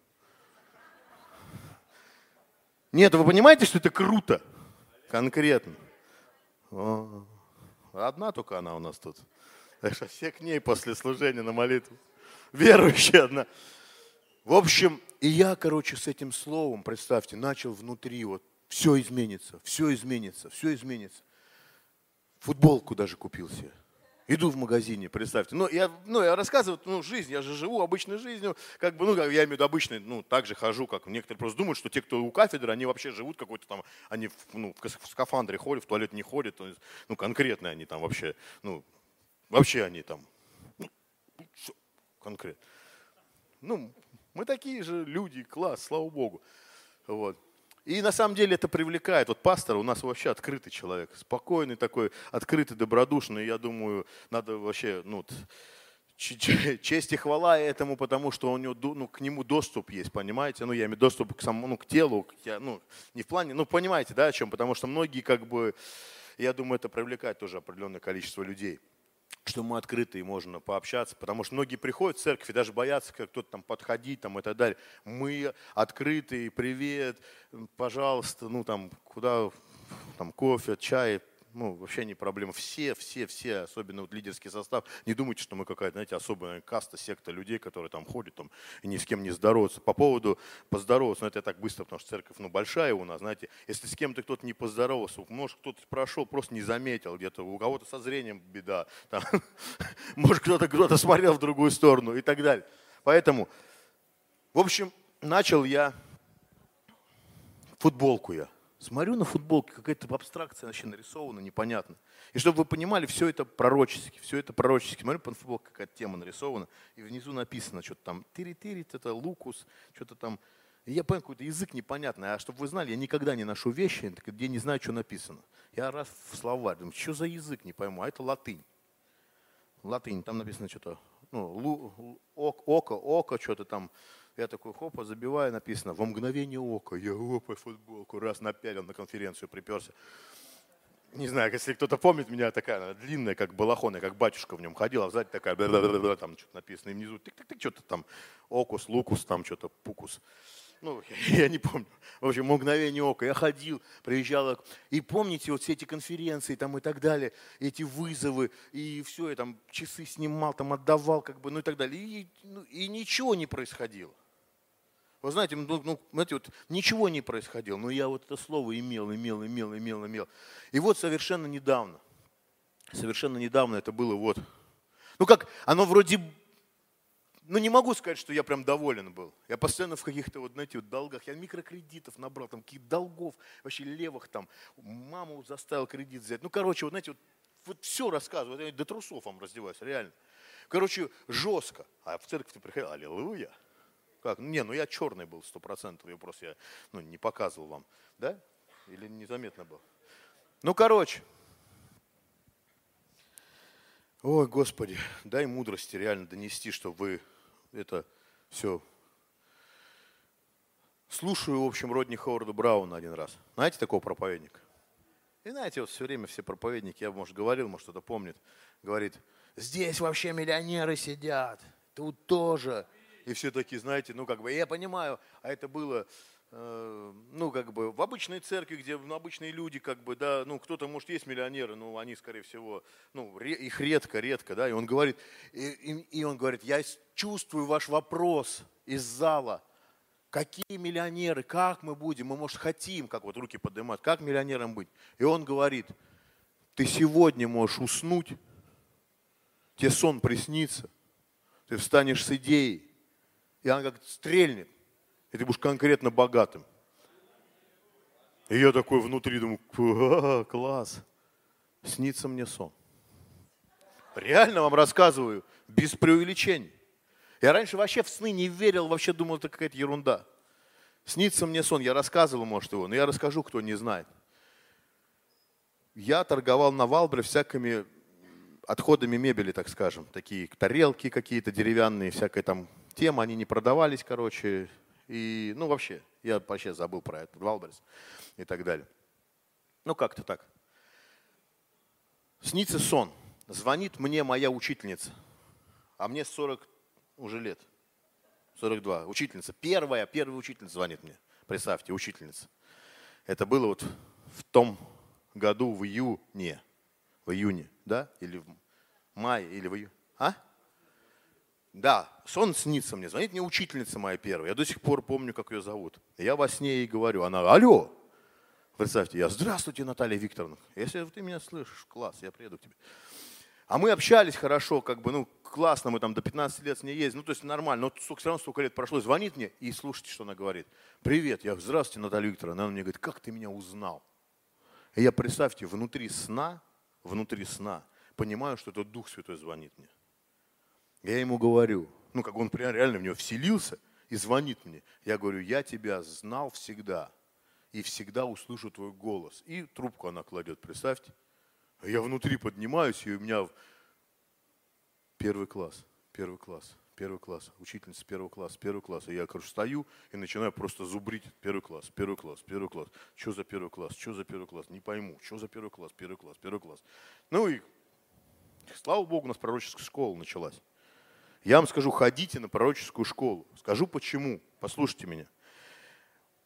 Нет, вы понимаете, что это круто? Конкретно. О, одна только она у нас тут. Так что все к ней после служения на молитву. Верующая одна. В общем, и я, короче, с этим словом, представьте, начал внутри вот все изменится, все изменится, все изменится. Футболку даже купил себе. Иду в магазине, представьте. Ну, я, ну, я рассказываю, ну, жизнь, я же живу обычной жизнью, как бы, ну, я имею в виду обычной, ну, так же хожу, как некоторые просто думают, что те, кто у кафедры, они вообще живут какой-то там, они ну, в скафандре ходят, в туалет не ходят, ну, конкретно они там вообще, ну, вообще они там, ну, конкретно. Ну, мы такие же люди, класс, слава Богу. Вот. И на самом деле это привлекает. Вот пастор у нас вообще открытый человек, спокойный такой, открытый, добродушный. Я думаю, надо вообще, ну, честь и хвала этому, потому что у него, ну, к нему доступ есть, понимаете? Ну, я имею доступ к самому, ну, к телу, к, ну, не в плане, ну, понимаете, да, о чем? Потому что многие как бы, я думаю, это привлекает тоже определенное количество людей что мы открыты и можно пообщаться, потому что многие приходят в церковь и даже боятся, как кто-то там подходить там и так далее. Мы открыты, привет, пожалуйста, ну там куда там кофе, чай, ну, вообще не проблема. Все, все, все, особенно вот лидерский состав, не думайте, что мы какая-то, знаете, особая каста, секта людей, которые там ходят там, и ни с кем не здороваются. По поводу поздороваться, ну, это я так быстро, потому что церковь, ну, большая у нас, знаете, если с кем-то кто-то не поздоровался, может, кто-то прошел, просто не заметил где-то, у кого-то со зрением беда, там, может, кто-то кто-то смотрел в другую сторону и так далее. Поэтому, в общем, начал я, футболку я Смотрю на футболке, какая-то абстракция вообще нарисована, непонятно. И чтобы вы понимали, все это пророчески, все это пророчески. Смотрю, по футболке какая-то тема нарисована, и внизу написано что-то там, тири-тири, это лукус, что-то там. И я понял, какой-то язык непонятный. А чтобы вы знали, я никогда не ношу вещи, где не знаю, что написано. Я раз в словарь, думаю, что за язык, не пойму. А это латынь. Латынь, там написано что-то, ну, лу, око, око, что-то там, я такой, хопа, забиваю, написано, во мгновение ока, я опа, футболку, раз напялил на конференцию, приперся. Не знаю, если кто-то помнит меня, такая длинная, как балахон, я как батюшка в нем ходил, а сзади такая, там что-то написано, и внизу, тык-тык-тык, что-то там, окус, лукус, там что-то, пукус. Ну, я не помню. В общем, мгновение ока. Я ходил, приезжал. И помните вот все эти конференции там и так далее, эти вызовы, и все, я там часы снимал, там отдавал, как бы, ну и так далее. И, ну, и ничего не происходило. Вы знаете, ну, ну, знаете, вот ничего не происходило, но я вот это слово имел, имел, имел, имел, имел. И вот совершенно недавно, совершенно недавно это было вот, ну как, оно вроде, ну не могу сказать, что я прям доволен был. Я постоянно в каких-то вот, знаете, вот долгах, я микрокредитов набрал, там каких-то долгов, вообще левых там, маму заставил кредит взять. Ну короче, вот знаете, вот, вот все рассказываю, я до трусов вам раздеваюсь, реально. Короче, жестко. А в церковь ты приходил, аллилуйя. Как? Не, ну я черный был сто процентов, я просто я, ну, не показывал вам. Да? Или незаметно был? Ну, короче. Ой, Господи, дай мудрости реально донести, чтобы вы это все... Слушаю, в общем, Родни Ховарда Брауна один раз. Знаете такого проповедника? И знаете, вот все время все проповедники, я, может, говорил, может, кто-то помнит, говорит, здесь вообще миллионеры сидят, тут тоже и все такие, знаете, ну как бы, я понимаю, а это было, э, ну как бы в обычной церкви, где ну, обычные люди, как бы, да, ну кто-то, может, есть миллионеры, но они, скорее всего, ну их редко, редко, да, и он говорит, и, и, и он говорит, я чувствую ваш вопрос из зала, какие миллионеры, как мы будем, мы, может, хотим, как вот руки поднимать, как миллионером быть. И он говорит, ты сегодня можешь уснуть, тебе сон приснится, ты встанешь с идеей, и она как стрельнет, и ты будешь конкретно богатым. И я такой внутри думаю, класс, снится мне сон. Реально вам рассказываю, без преувеличений. Я раньше вообще в сны не верил, вообще думал, это какая-то ерунда. Снится мне сон, я рассказывал, может, его, но я расскажу, кто не знает. Я торговал на Валбре всякими отходами мебели, так скажем. Такие тарелки какие-то деревянные, всякая там тема, они не продавались, короче. И, ну, вообще, я вообще забыл про этот Wildberries и так далее. Ну, как-то так. Снится сон. Звонит мне моя учительница. А мне 40 уже лет. 42. Учительница. Первая, первая учительница звонит мне. Представьте, учительница. Это было вот в том году в июне. В июне, да? Или в мае, или в июне. А? Да, сон снится мне. Звонит мне учительница моя первая. Я до сих пор помню, как ее зовут. Я во сне ей говорю. Она, алло. Представьте, я, здравствуйте, Наталья Викторовна. Если ты меня слышишь, класс, я приеду к тебе. А мы общались хорошо, как бы, ну, классно, мы там до 15 лет с ней ездили, ну, то есть нормально, но все равно столько лет прошло, звонит мне, и слушайте, что она говорит. Привет, я, здравствуйте, Наталья Викторовна. Она мне говорит, как ты меня узнал? И я, представьте, внутри сна, внутри сна, понимаю, что это Дух Святой звонит мне. Я ему говорю, ну как он прям реально в него вселился и звонит мне. Я говорю, я тебя знал всегда и всегда услышу твой голос. И трубку она кладет, представьте. Я внутри поднимаюсь, и у меня первый класс, первый класс, первый класс, учительница первого класса, первый класс. И я, короче, стою и начинаю просто зубрить первый класс, первый класс, первый класс. Что за первый класс, что за первый класс, не пойму. Что за первый класс, первый класс, первый класс. Ну и, слава богу, у нас пророческая школа началась. Я вам скажу, ходите на пророческую школу. Скажу почему. Послушайте меня.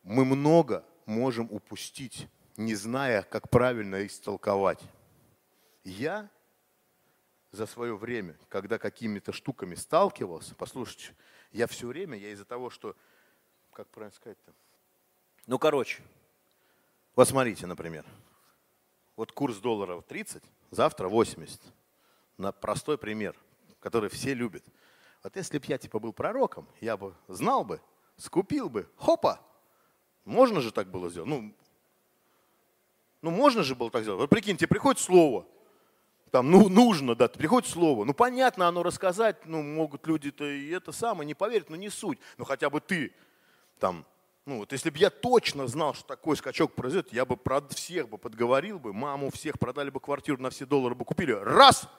Мы много можем упустить, не зная, как правильно истолковать. Я за свое время, когда какими-то штуками сталкивался, послушайте, я все время, я из-за того, что, как правильно сказать-то, ну, короче, вот смотрите, например, вот курс доллара 30, завтра 80. На простой пример, который все любят. Вот если бы я типа был пророком, я бы знал бы, скупил бы, хопа, можно же так было сделать? Ну, ну можно же было так сделать. Вот прикиньте, приходит слово, там, ну, нужно, да, приходит слово. Ну, понятно, оно рассказать, ну, могут люди-то и это самое, не поверить, но не суть. Ну, хотя бы ты, там, ну, вот если бы я точно знал, что такой скачок произойдет, я бы про всех бы подговорил бы, маму всех продали бы квартиру на все доллары бы купили. Раз!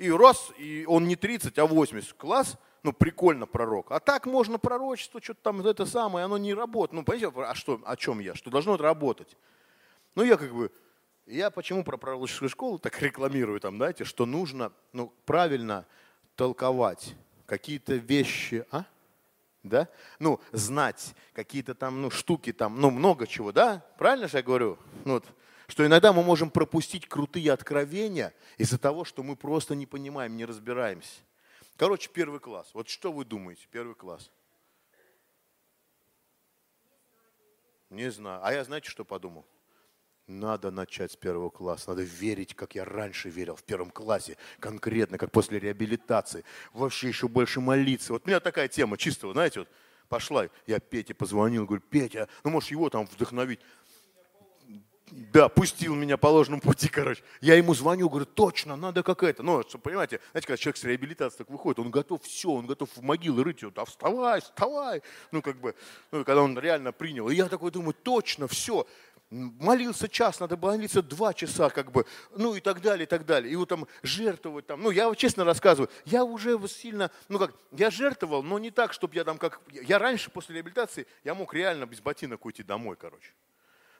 И раз, и он не 30, а 80. Класс, ну, прикольно пророк. А так можно пророчество, что-то там это самое, оно не работает. Ну, понимаете, а что, о чем я? Что должно это работать? Ну, я как бы, я почему про пророческую школу так рекламирую, там, знаете, что нужно ну, правильно толковать какие-то вещи, а? Да? Ну, знать какие-то там ну, штуки, там, ну, много чего, да? Правильно же я говорю? Ну, вот, что иногда мы можем пропустить крутые откровения из-за того, что мы просто не понимаем, не разбираемся. Короче, первый класс. Вот что вы думаете, первый класс? Не знаю. А я знаете, что подумал? Надо начать с первого класса, надо верить, как я раньше верил, в первом классе, конкретно, как после реабилитации. Вообще еще больше молиться. Вот у меня такая тема чистого, знаете, вот пошла, я Пете позвонил, говорю, Петя, ну можешь его там вдохновить. Да, пустил меня по ложному пути, короче. Я ему звоню, говорю, точно, надо какая-то. Ну, что, понимаете, знаете, когда человек с реабилитации так выходит, он готов все, он готов в могилы рыть, да вставай, вставай. Ну, как бы, ну, когда он реально принял. И я такой думаю, точно, все молился час, надо молиться два часа, как бы, ну и так далее, и так далее. И вот там жертвовать там, ну я честно рассказываю, я уже сильно, ну как, я жертвовал, но не так, чтобы я там как, я раньше после реабилитации, я мог реально без ботинок уйти домой, короче.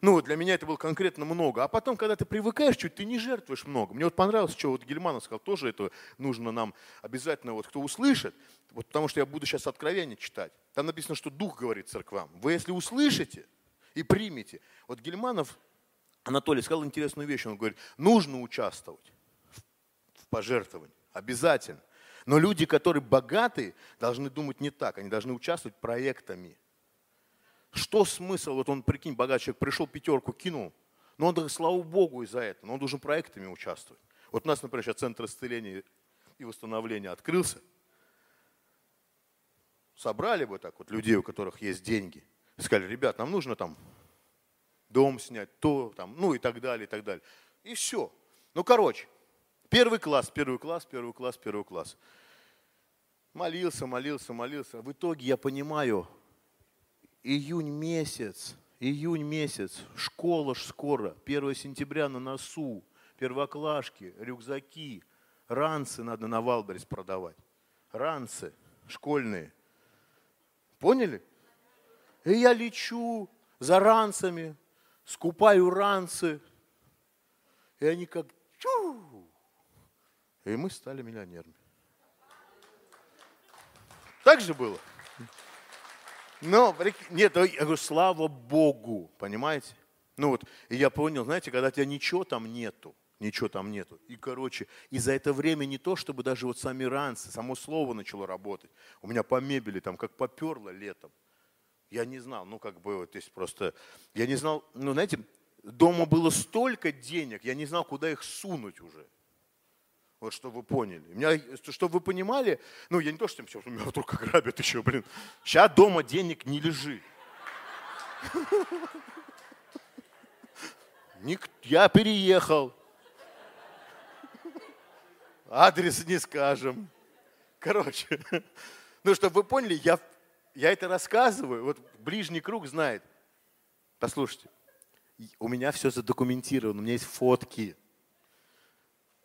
Ну, для меня это было конкретно много. А потом, когда ты привыкаешь чуть, ты не жертвуешь много. Мне вот понравилось, что вот Гельманов сказал, тоже это нужно нам обязательно, вот кто услышит, вот потому что я буду сейчас откровение читать. Там написано, что Дух говорит церквам. Вы если услышите, и примите. Вот Гельманов Анатолий сказал интересную вещь. Он говорит, нужно участвовать в пожертвовании, обязательно. Но люди, которые богатые, должны думать не так. Они должны участвовать проектами. Что смысл? Вот он, прикинь, богатый человек пришел, пятерку кинул. Но он, слава Богу, из-за этого. Но он должен проектами участвовать. Вот у нас, например, сейчас Центр исцеления и восстановления открылся. Собрали бы так вот людей, у которых есть деньги – сказали, ребят, нам нужно там дом снять, то, там, ну и так далее, и так далее. И все. Ну, короче, первый класс, первый класс, первый класс, первый класс. Молился, молился, молился. В итоге я понимаю, июнь месяц, июнь месяц, школа ж скоро, 1 сентября на носу, первоклашки, рюкзаки, ранцы надо на Wildberries продавать. Ранцы школьные. Поняли? И я лечу за ранцами, скупаю ранцы. И они как чу. И мы стали миллионерами. Так же было. Но, нет, я говорю, слава Богу, понимаете? Ну вот, и я понял, знаете, когда тебя ничего там нету, ничего там нету. И, короче, и за это время не то, чтобы даже вот сами ранцы, само слово начало работать. У меня по мебели там как поперло летом. Я не знал, ну как бы вот здесь просто, я не знал, ну знаете, дома было столько денег, я не знал, куда их сунуть уже. Вот чтобы вы поняли. Меня, чтобы вы понимали, ну я не то, что все, меня вдруг ограбят еще, блин. Сейчас дома денег не лежит. Я переехал. Адрес не скажем. Короче, ну, чтобы вы поняли, я я это рассказываю, вот ближний круг знает. Послушайте, у меня все задокументировано, у меня есть фотки.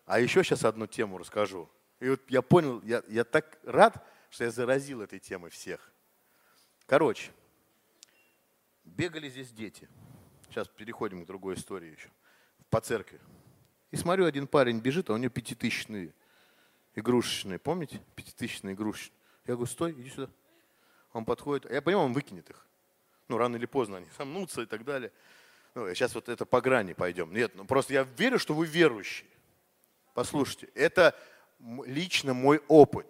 А еще сейчас одну тему расскажу. И вот я понял, я, я так рад, что я заразил этой темой всех. Короче, бегали здесь дети. Сейчас переходим к другой истории еще. По церкви. И смотрю, один парень бежит, а у него пятитысячные игрушечные. Помните? Пятитысячные игрушечные. Я говорю, стой, иди сюда. Он подходит. Я понимаю, он выкинет их. Ну, рано или поздно они сомнутся и так далее. Ну, сейчас вот это по грани пойдем. Нет, ну просто я верю, что вы верующие. Послушайте, это лично мой опыт.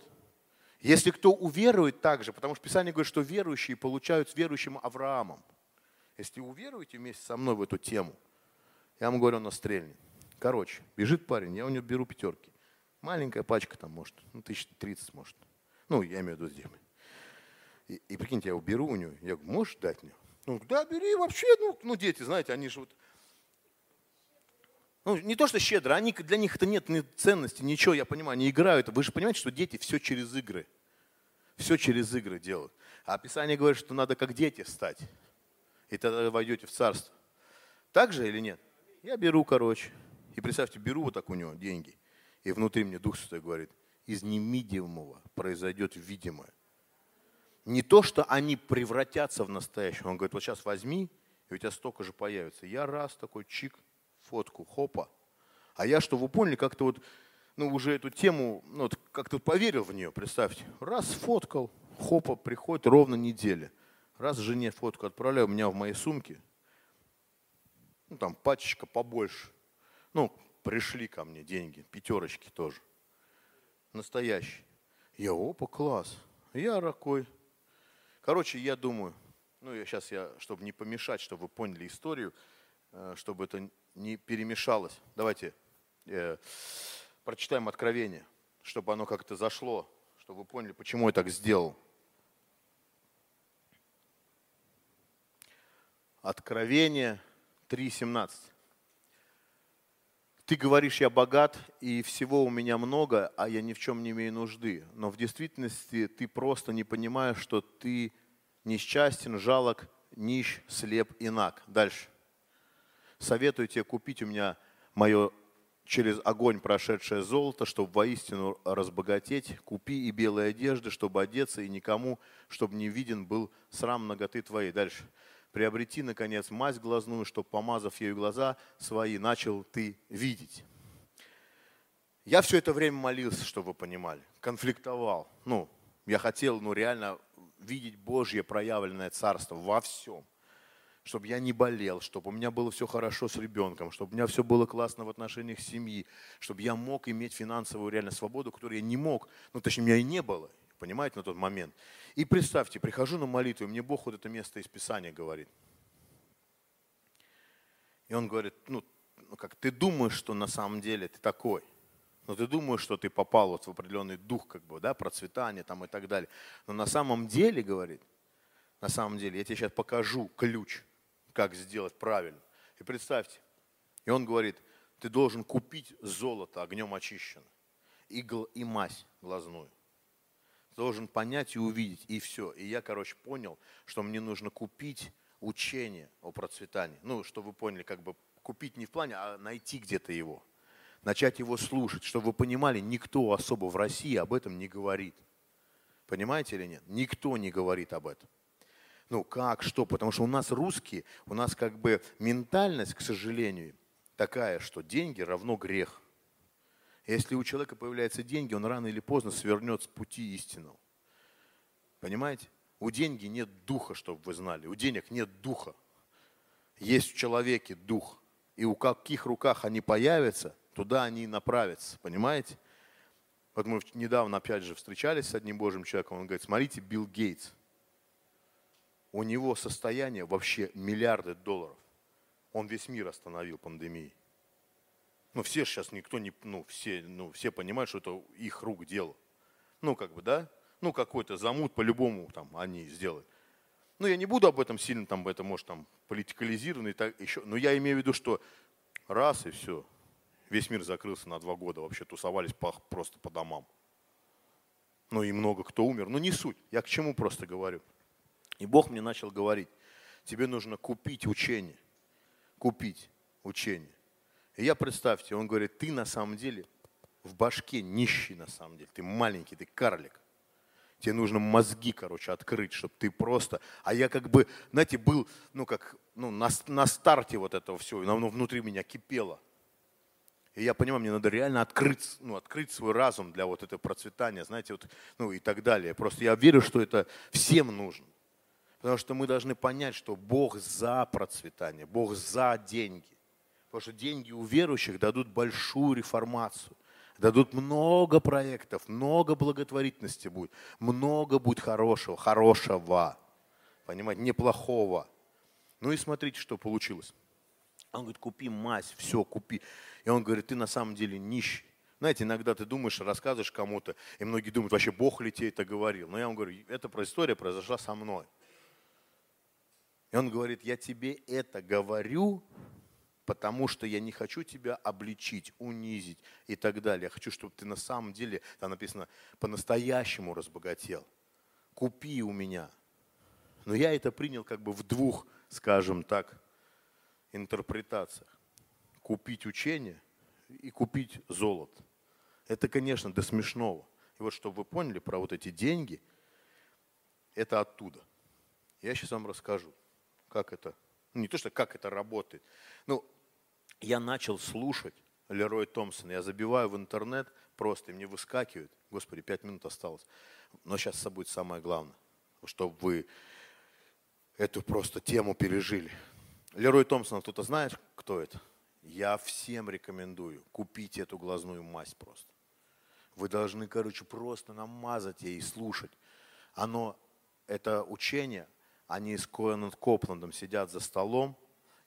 Если кто уверует так же, потому что Писание говорит, что верующие получают с верующим Авраамом. Если уверуете вместе со мной в эту тему, я вам говорю, он стрельнет. Короче, бежит парень, я у него беру пятерки. Маленькая пачка там может, ну, тысяч тридцать может. Ну, я имею в виду здесь. И, и прикиньте, я его беру у него, я говорю, можешь дать мне? Ну, да, бери вообще, ну, ну дети, знаете, они же вот... Ну, не то, что щедро, они, для них это нет ни ценности, ничего, я понимаю, они играют. Вы же понимаете, что дети все через игры. Все через игры делают. А Писание говорит, что надо как дети стать. И тогда войдете в царство. Так же или нет? Я беру, короче. И представьте, беру вот так у него деньги. И внутри мне Дух Святой говорит, из немидимого произойдет видимое. Не то, что они превратятся в настоящее. Он говорит, вот сейчас возьми, и у тебя столько же появится. Я раз такой чик, фотку, хопа. А я, что вы поняли, как-то вот, ну, уже эту тему, ну, вот как-то поверил в нее, представьте. Раз фоткал, хопа, приходит ровно неделя. Раз жене фотку отправляю, у меня в моей сумке, ну, там пачечка побольше. Ну, пришли ко мне деньги, пятерочки тоже. Настоящие. Я, опа, класс. Я ракой, Короче, я думаю, ну я сейчас я, чтобы не помешать, чтобы вы поняли историю, э, чтобы это не перемешалось. Давайте э, прочитаем Откровение, чтобы оно как-то зашло, чтобы вы поняли, почему я так сделал. Откровение 3.17. Ты говоришь, я богат, и всего у меня много, а я ни в чем не имею нужды. Но в действительности ты просто не понимаешь, что ты несчастен, жалок, нищ, слеп и наг. Дальше. Советую тебе купить у меня мое через огонь прошедшее золото, чтобы воистину разбогатеть. Купи и белые одежды, чтобы одеться, и никому, чтобы не виден был срам ноготы твоей. Дальше приобрети, наконец, мазь глазную, чтобы, помазав ею глаза свои, начал ты видеть. Я все это время молился, чтобы вы понимали, конфликтовал. Ну, я хотел, ну, реально видеть Божье проявленное царство во всем. Чтобы я не болел, чтобы у меня было все хорошо с ребенком, чтобы у меня все было классно в отношениях семьи, чтобы я мог иметь финансовую реально свободу, которую я не мог, ну, точнее, у меня и не было понимаете, на тот момент. И представьте, прихожу на молитву, и мне Бог вот это место из Писания говорит. И он говорит, ну, ну как, ты думаешь, что на самом деле ты такой, но ты думаешь, что ты попал вот в определенный дух, как бы, да, процветания там и так далее. Но на самом деле, говорит, на самом деле, я тебе сейчас покажу ключ, как сделать правильно. И представьте, и он говорит, ты должен купить золото огнем очищено, игл и мазь глазную должен понять и увидеть, и все. И я, короче, понял, что мне нужно купить учение о процветании. Ну, чтобы вы поняли, как бы купить не в плане, а найти где-то его. Начать его слушать, чтобы вы понимали, никто особо в России об этом не говорит. Понимаете или нет? Никто не говорит об этом. Ну, как, что? Потому что у нас русские, у нас как бы ментальность, к сожалению, такая, что деньги равно грех. Если у человека появляются деньги, он рано или поздно свернет с пути истинного. Понимаете? У деньги нет духа, чтобы вы знали. У денег нет духа. Есть в человеке дух. И у каких руках они появятся, туда они и направятся. Понимаете? Вот мы недавно опять же встречались с одним Божьим человеком. Он говорит, смотрите, Билл Гейтс. У него состояние вообще миллиарды долларов. Он весь мир остановил пандемией. Ну, все сейчас никто не, ну, все, ну, все понимают, что это их рук дело. Ну, как бы, да? Ну, какой-то замут по-любому там они сделают. Ну, я не буду об этом сильно, там, это может там политикализировано и так еще. Но я имею в виду, что раз и все. Весь мир закрылся на два года, вообще тусовались по, просто по домам. Ну и много кто умер. Но не суть. Я к чему просто говорю. И Бог мне начал говорить, тебе нужно купить учение. Купить учение. И я, представьте, он говорит, ты на самом деле в башке нищий на самом деле, ты маленький, ты карлик. Тебе нужно мозги, короче, открыть, чтобы ты просто... А я как бы, знаете, был, ну, как, ну, на, на старте вот этого всего, и оно внутри меня кипело. И я понимаю, мне надо реально открыть, ну, открыть свой разум для вот этого процветания, знаете, вот, ну и так далее. Просто я верю, что это всем нужно. Потому что мы должны понять, что Бог за процветание, Бог за деньги. Потому что деньги у верующих дадут большую реформацию. Дадут много проектов, много благотворительности будет, много будет хорошего, хорошего, понимаете, неплохого. Ну и смотрите, что получилось. Он говорит, купи мазь, все, купи. И он говорит, ты на самом деле нищий. Знаете, иногда ты думаешь, рассказываешь кому-то, и многие думают, вообще Бог ли тебе это говорил. Но я вам говорю, эта история произошла со мной. И он говорит, я тебе это говорю, потому что я не хочу тебя обличить, унизить и так далее. Я хочу, чтобы ты на самом деле, там написано, по-настоящему разбогател. Купи у меня. Но я это принял как бы в двух, скажем так, интерпретациях. Купить учение и купить золото. Это, конечно, до смешного. И вот чтобы вы поняли про вот эти деньги, это оттуда. Я сейчас вам расскажу, как это, ну не то, что как это работает. Ну, я начал слушать Лерой Томпсон. Я забиваю в интернет просто, и мне выскакивает. Господи, пять минут осталось. Но сейчас это будет самое главное, чтобы вы эту просто тему пережили. Лерой Томпсон, кто-то знает, кто это? Я всем рекомендую купить эту глазную мазь просто. Вы должны, короче, просто намазать ей и слушать. Оно, это учение, они с Коэном Копландом сидят за столом,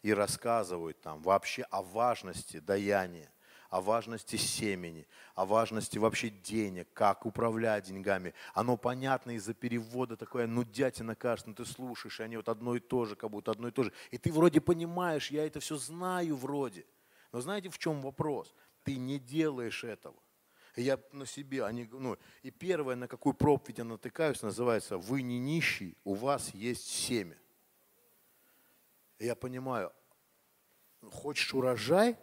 и рассказывают там вообще о важности даяния, о важности семени, о важности вообще денег, как управлять деньгами. Оно понятно из-за перевода такое нудятина кажется, ну ты слушаешь, и они вот одно и то же, как будто одно и то же. И ты вроде понимаешь, я это все знаю вроде. Но знаете, в чем вопрос? Ты не делаешь этого. Я на себе, они, ну, и первое, на какую проповедь я натыкаюсь, называется «Вы не нищий, у вас есть семя». И я понимаю, хочешь урожай,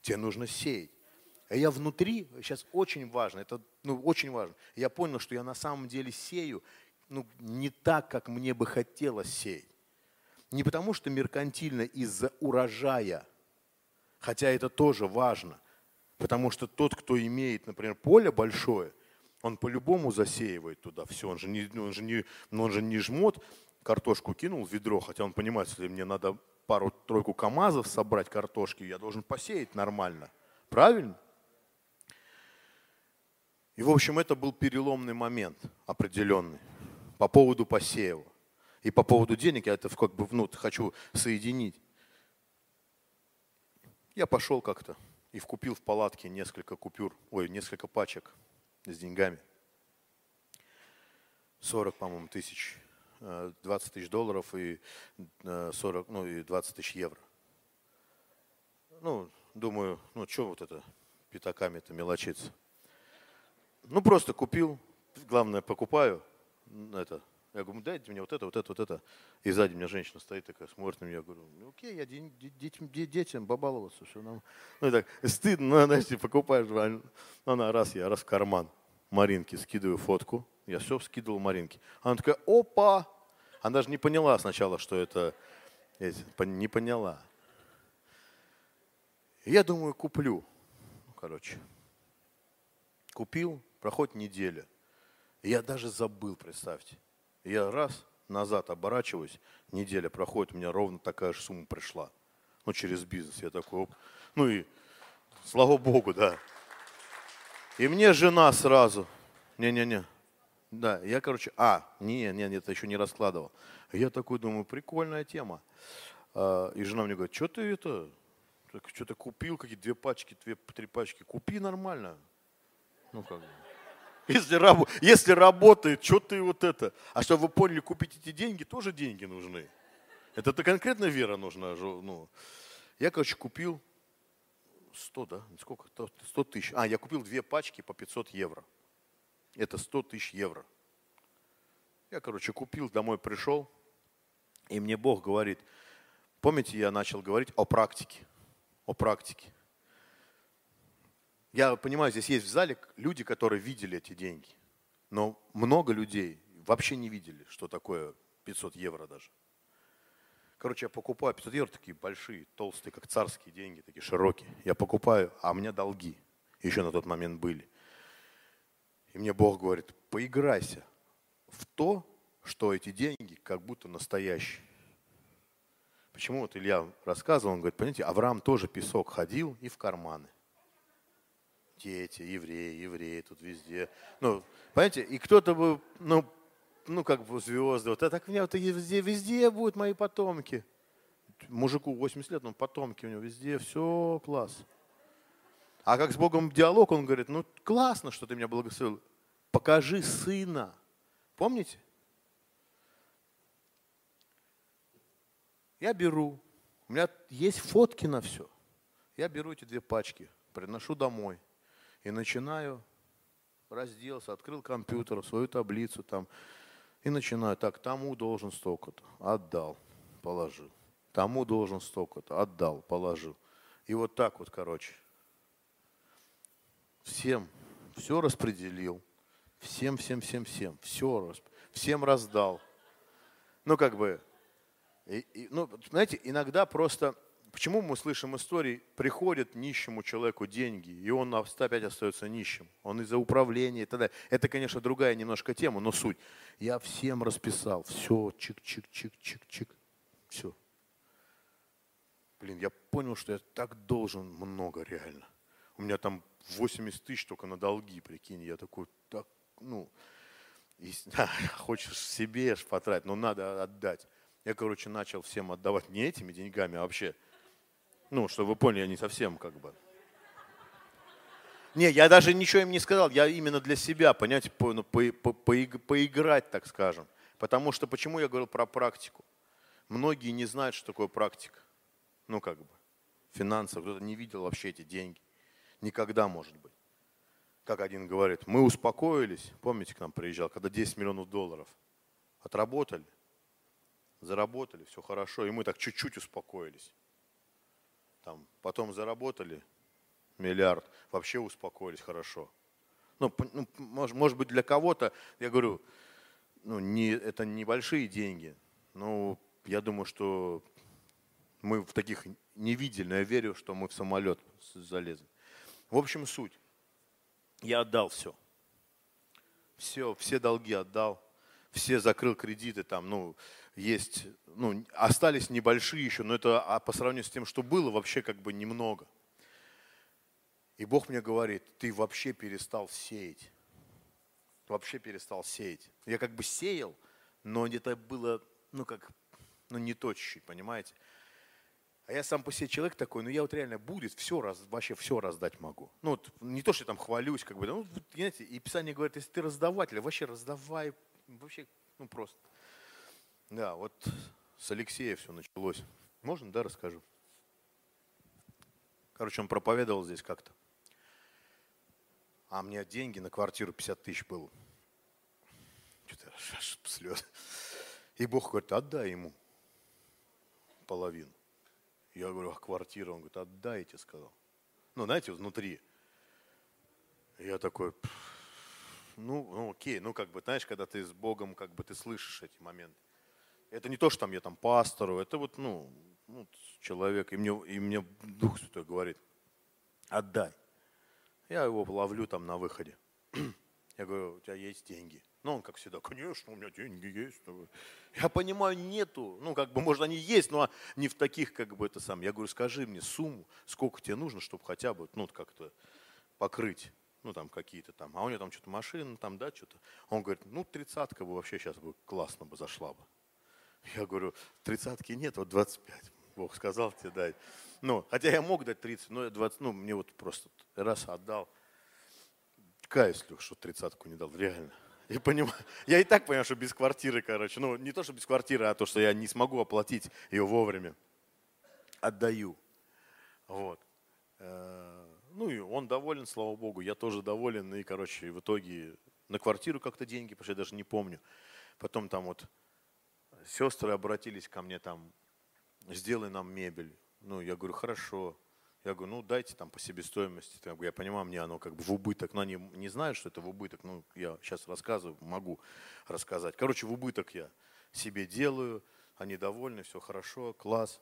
тебе нужно сеять. А я внутри, сейчас очень важно, это ну, очень важно. Я понял, что я на самом деле сею ну, не так, как мне бы хотелось сеять. Не потому, что меркантильно из-за урожая, хотя это тоже важно. Потому что тот, кто имеет, например, поле большое, он по-любому засеивает туда все. Он же не, он же не, он же не жмот, картошку кинул в ведро, хотя он понимает, если мне надо пару-тройку КАМАЗов собрать картошки, я должен посеять нормально. Правильно? И, в общем, это был переломный момент определенный по поводу посева. И по поводу денег я это как бы ну, хочу соединить. Я пошел как-то и вкупил в палатке несколько купюр, ой, несколько пачек с деньгами. 40, по-моему, тысяч 20 тысяч долларов и 40, ну и 20 тысяч евро. Ну, думаю, ну что вот это пятаками-то мелочиться. Ну, просто купил, главное, покупаю это. Я говорю, дайте мне вот это, вот это, вот это. И сзади меня женщина стоит такая, смотрит на меня. Я говорю, ну окей, я детям, детям побаловаться, все нам. Ну и так, стыдно, ну, знаете, покупаешь. Она раз, я раз в карман. Маринке скидываю фотку. Я все скидывал Маринке. Она такая, опа! Она даже не поняла сначала, что это... Не поняла. Я думаю, куплю. Ну, короче. Купил, проходит неделя. Я даже забыл, представьте. Я раз назад оборачиваюсь, неделя проходит, у меня ровно такая же сумма пришла. Ну, через бизнес. Я такой, оп. ну и слава богу, да. И мне жена сразу, не-не-не, да, я, короче, а, не, не, это еще не раскладывал. Я такой думаю, прикольная тема. А, и жена мне говорит, что ты это, что-то купил, какие две пачки, две, три пачки, купи нормально. Ну как бы. Если, раб, если работает, что ты вот это? А чтобы вы поняли, купить эти деньги, тоже деньги нужны. Это-то конкретно вера нужна. Ну. Я, короче, купил 100, да? Сколько? 100 тысяч. А, я купил две пачки по 500 евро. Это 100 тысяч евро. Я, короче, купил, домой пришел, и мне Бог говорит, помните, я начал говорить о практике, о практике. Я понимаю, здесь есть в зале люди, которые видели эти деньги. Но много людей вообще не видели, что такое 500 евро даже. Короче, я покупаю 500 евро, такие большие, толстые, как царские деньги, такие широкие. Я покупаю, а у меня долги еще на тот момент были. И мне Бог говорит, поиграйся в то, что эти деньги как будто настоящие. Почему вот Илья рассказывал, он говорит, понимаете, Авраам тоже песок ходил и в карманы. Дети, евреи, евреи тут везде. Ну, понимаете, и кто-то бы, ну, ну, как бы звезды, вот а так у меня вот везде, везде будут мои потомки. Мужику 80 лет, но потомки у него везде, все класс. А как с Богом диалог, он говорит, ну классно, что ты меня благословил. Покажи сына. Помните? Я беру, у меня есть фотки на все. Я беру эти две пачки, приношу домой и начинаю разделся, открыл компьютер, свою таблицу там, и начинаю, так, тому должен столько-то, отдал, положил. Тому должен столько-то, отдал, положил. И вот так вот, короче. Всем все распределил. Всем, всем, всем, всем. Все, всем раздал. Ну, как бы, и, и, ну, знаете, иногда просто, почему мы слышим истории, приходят нищему человеку деньги, и он опять остается нищим. Он из-за управления и так далее. Это, конечно, другая немножко тема, но суть. Я всем расписал, все, чик-чик-чик-чик-чик, все. Блин, я понял, что я так должен много реально. У меня там 80 тысяч только на долги, прикинь. Я такой, так, ну, хочешь себе потратить, но надо отдать. Я, короче, начал всем отдавать не этими деньгами, а вообще, ну, чтобы вы поняли, я не совсем как бы. Не, я даже ничего им не сказал, я именно для себя, понять, по, ну, по, по, по, поиграть, так скажем. Потому что, почему я говорил про практику? Многие не знают, что такое практика. Ну, как бы, финансов, кто-то не видел вообще эти деньги. Никогда, может быть. Как один говорит, мы успокоились, помните, к нам приезжал, когда 10 миллионов долларов отработали, заработали, все хорошо, и мы так чуть-чуть успокоились. Там, потом заработали миллиард, вообще успокоились хорошо. Ну, ну может, может быть, для кого-то, я говорю, ну, не, это небольшие деньги, но я думаю, что мы в таких не видели, но я верю, что мы в самолет залезем. В общем, суть. Я отдал все. Все, все долги отдал, все закрыл кредиты там, ну, есть, ну, остались небольшие еще, но это а по сравнению с тем, что было, вообще как бы немного. И Бог мне говорит, ты вообще перестал сеять. Вообще перестал сеять. Я как бы сеял, но это было, ну, как, ну, не то чуть-чуть, понимаете? А я сам по себе человек такой, ну я вот реально будет все раз, вообще все раздать могу. Ну вот не то, что я там хвалюсь, как бы, ну, знаете, и Писание говорит, если ты раздаватель, вообще раздавай, вообще, ну просто. Да, вот с Алексея все началось. Можно, да, расскажу? Короче, он проповедовал здесь как-то. А мне деньги на квартиру 50 тысяч было. Что-то аж слез. И Бог говорит, отдай ему половину. Я говорю, а квартира? Он говорит, отдайте, сказал. Ну, знаете, внутри. Я такой, ну, ну, окей, ну, как бы, знаешь, когда ты с Богом, как бы, ты слышишь эти моменты. Это не то, что там я там пастору, это вот, ну, ну человек, и мне, и мне Дух Святой говорит, отдай. Я его ловлю там на выходе. Я говорю, у тебя есть деньги? Ну, он как всегда, конечно, у меня деньги есть. Я понимаю, нету. Ну, как бы, может, они есть, но не в таких, как бы, это сам. Я говорю, скажи мне сумму, сколько тебе нужно, чтобы хотя бы, ну, как-то покрыть ну, там какие-то там, а у него там что-то машина, там, да, что-то. Он говорит, ну, тридцатка бы вообще сейчас бы классно бы зашла бы. Я говорю, тридцатки нет, вот 25. Бог сказал тебе дай. Ну, хотя я мог дать 30, но я 20, ну, мне вот просто раз отдал. Каюсь, Лех, что тридцатку не дал, реально. Я, понимаю, я и так понимаю, что без квартиры, короче. Ну, не то, что без квартиры, а то, что я не смогу оплатить ее вовремя. Отдаю. Вот. Э, ну и он доволен, слава богу. Я тоже доволен. И, короче, в итоге на квартиру как-то деньги, что я даже не помню. Потом там вот сестры обратились ко мне там, сделай нам мебель. Ну, я говорю, хорошо. Я говорю, ну дайте там по себестоимости. Я понимаю, мне оно как бы в убыток. Но они не знают, что это в убыток. Ну, я сейчас рассказываю, могу рассказать. Короче, в убыток я себе делаю. Они довольны, все хорошо, класс.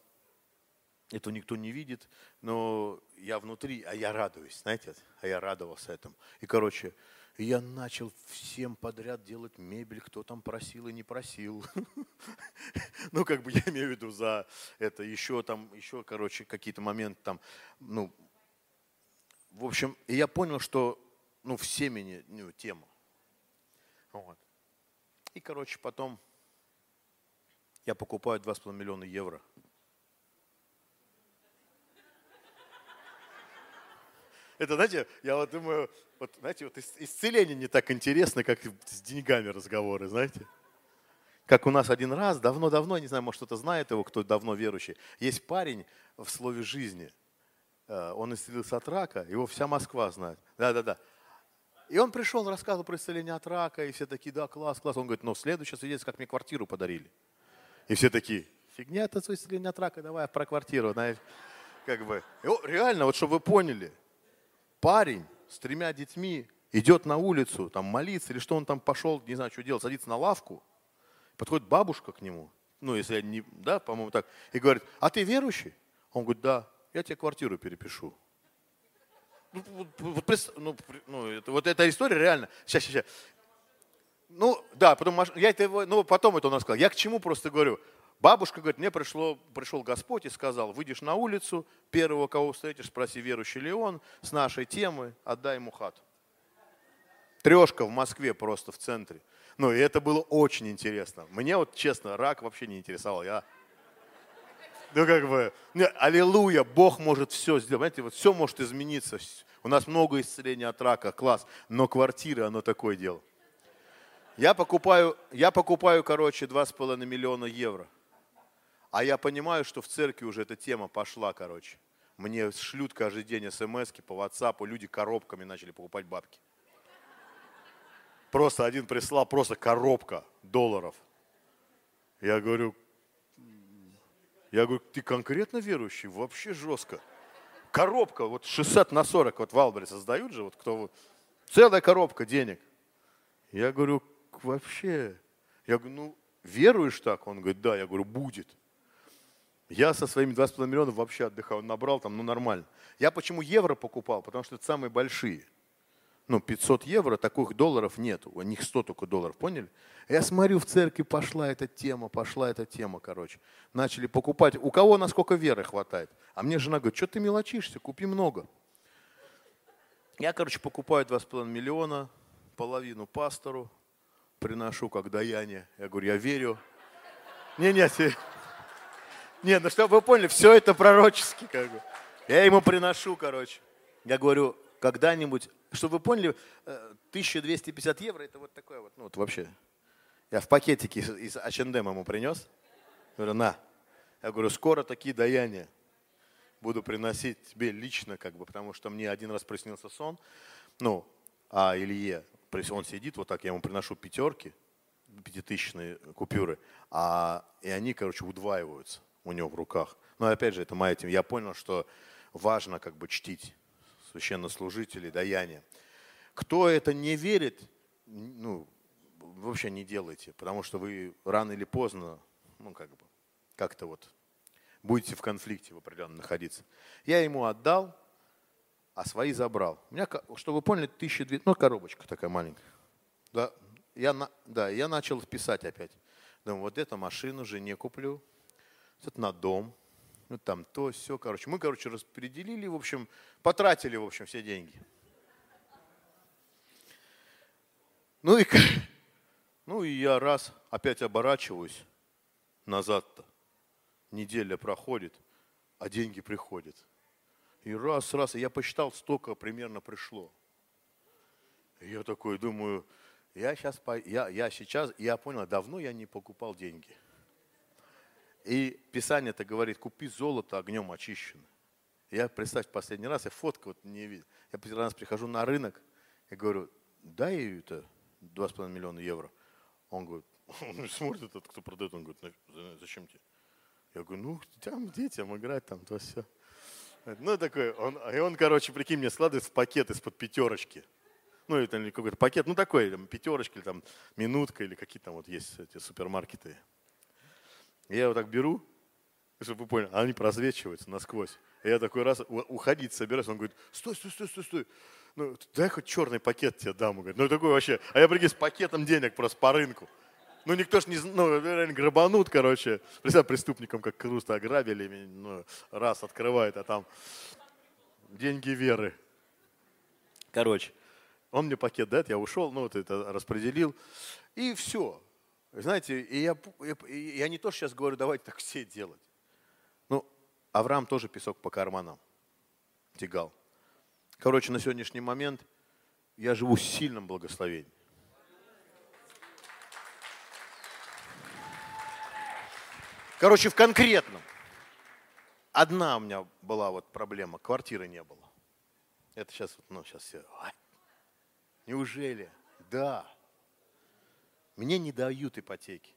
Это никто не видит, но я внутри, а я радуюсь, знаете, а я радовался этому. И, короче, я начал всем подряд делать мебель, кто там просил и не просил. Ну, как бы я имею в виду за это еще там, еще, короче, какие-то моменты там, ну, в общем, и я понял, что, ну, в семени, ну, тема. Вот. И, короче, потом я покупаю 2,5 миллиона евро – Это, знаете, я вот думаю, вот, знаете, вот исцеление не так интересно, как с деньгами разговоры, знаете. Как у нас один раз, давно-давно, не знаю, может кто-то знает его, кто давно верующий, есть парень в слове жизни. Э, он исцелился от рака, его вся Москва знает. Да-да-да. И он пришел, рассказывал про исцеление от рака, и все такие, да, класс, класс. Он говорит, ну, следующее свидетельство, как мне квартиру подарили. И все такие, фигня это исцеление от рака, давай про квартиру. Знаешь, как бы. И, реально, вот чтобы вы поняли, парень с тремя детьми идет на улицу, там молиться, или что он там пошел, не знаю, что делать, садится на лавку, подходит бабушка к нему, ну, если я не, да, по-моему, так, и говорит, а ты верующий? Он говорит, да, я тебе квартиру перепишу. Ну, вот, ну, ну, это, вот эта история реально. Сейчас, сейчас, сейчас. Ну, да, потом, я это, ну, потом это он сказал. Я к чему просто говорю. Бабушка говорит, мне пришло, пришел Господь и сказал, выйдешь на улицу, первого, кого встретишь, спроси, верующий ли он, с нашей темы, отдай ему хату. Трешка в Москве просто в центре. Ну, и это было очень интересно. Мне вот, честно, рак вообще не интересовал. Я ну, как бы, не, аллилуйя, Бог может все сделать. Понимаете, вот все может измениться. У нас много исцеления от рака, класс. Но квартира, оно такое дело. Я покупаю, я покупаю, короче, 2,5 миллиона евро. А я понимаю, что в церкви уже эта тема пошла, короче. Мне шлют каждый день смс по WhatsApp, люди коробками начали покупать бабки. Просто один прислал, просто коробка долларов. Я говорю, я говорю, ты конкретно верующий? Вообще жестко. Коробка, вот 60 на 40, вот в Албере создают же, вот кто, целая коробка денег. Я говорю, вообще, я говорю, ну, веруешь так? Он говорит, да. Я говорю, будет. Я со своими 2,5 миллиона вообще отдыхал, набрал там, ну нормально. Я почему евро покупал? Потому что это самые большие. Ну, 500 евро, таких долларов нет. У них 100 только долларов, поняли? Я смотрю, в церкви пошла эта тема, пошла эта тема, короче. Начали покупать. У кого насколько веры хватает? А мне жена говорит, что ты мелочишься, купи много. Я, короче, покупаю 2,5 миллиона, половину пастору, приношу как даяние. Я говорю, я верю. Не-не, нет, ну чтобы вы поняли, все это пророчески как бы. Я ему приношу, короче. Я говорю, когда-нибудь, чтобы вы поняли, 1250 э, евро это вот такое вот, ну вот вообще. Я в пакетике из H&M ему принес. Говорю, на. Я говорю, скоро такие даяния буду приносить тебе лично, как бы, потому что мне один раз приснился сон. Ну, а Илье, он сидит вот так, я ему приношу пятерки, пятитысячные купюры, а, и они, короче, удваиваются у него в руках. Но опять же, это моя тема. Я понял, что важно как бы чтить священнослужителей, даяние. Кто это не верит, ну, вообще не делайте, потому что вы рано или поздно, ну, как бы, как-то вот будете в конфликте в определенном находиться. Я ему отдал, а свои забрал. У меня, чтобы вы поняли, 1200, ну, коробочка такая маленькая. Да, я, да, я начал писать опять. Думаю, вот эту машину жене куплю, это на дом, ну там то, все, короче. Мы, короче, распределили, в общем, потратили, в общем, все деньги. Ну и, ну и я раз опять оборачиваюсь назад-то. Неделя проходит, а деньги приходят. И раз, раз, и я посчитал, столько примерно пришло. И я такой думаю, я сейчас, я, я сейчас, я понял, давно я не покупал деньги – и Писание это говорит, купи золото огнем очищенное. Я, представь, последний раз, я фотку вот не видел. Я последний раз прихожу на рынок и говорю, дай это 2,5 миллиона евро. Он говорит, он смотрит этот, кто продает, он говорит, зачем тебе? Я говорю, ну, там детям играть, там то все. Ну, такой, он, и он, короче, прикинь, мне складывает в пакет из-под пятерочки. Ну, это какой-то пакет, ну, такой, там, пятерочки, или там, минутка, или какие там вот есть эти супермаркеты. Я его так беру, чтобы вы поняли, они просвечиваются насквозь. И я такой раз уходить собираюсь, он говорит, стой, стой, стой, стой, стой. Ну, дай хоть черный пакет тебе дам. Он говорит, ну, такой вообще. А я, прикинь, с пакетом денег просто по рынку. Ну, никто ж не, ну, реально грабанут, короче. Представь, преступникам, как Круста ограбили, ну, раз открывает, а там деньги веры. Короче, он мне пакет дает, я ушел, ну, вот это распределил, и все. Знаете, и я, и я не то сейчас говорю, давайте так все делать. Ну, Авраам тоже песок по карманам тягал. Короче, на сегодняшний момент я живу в сильном благословении. Короче, в конкретном. Одна у меня была вот проблема, квартиры не было. Это сейчас, ну, сейчас все. Неужели? Да. Мне не дают ипотеки.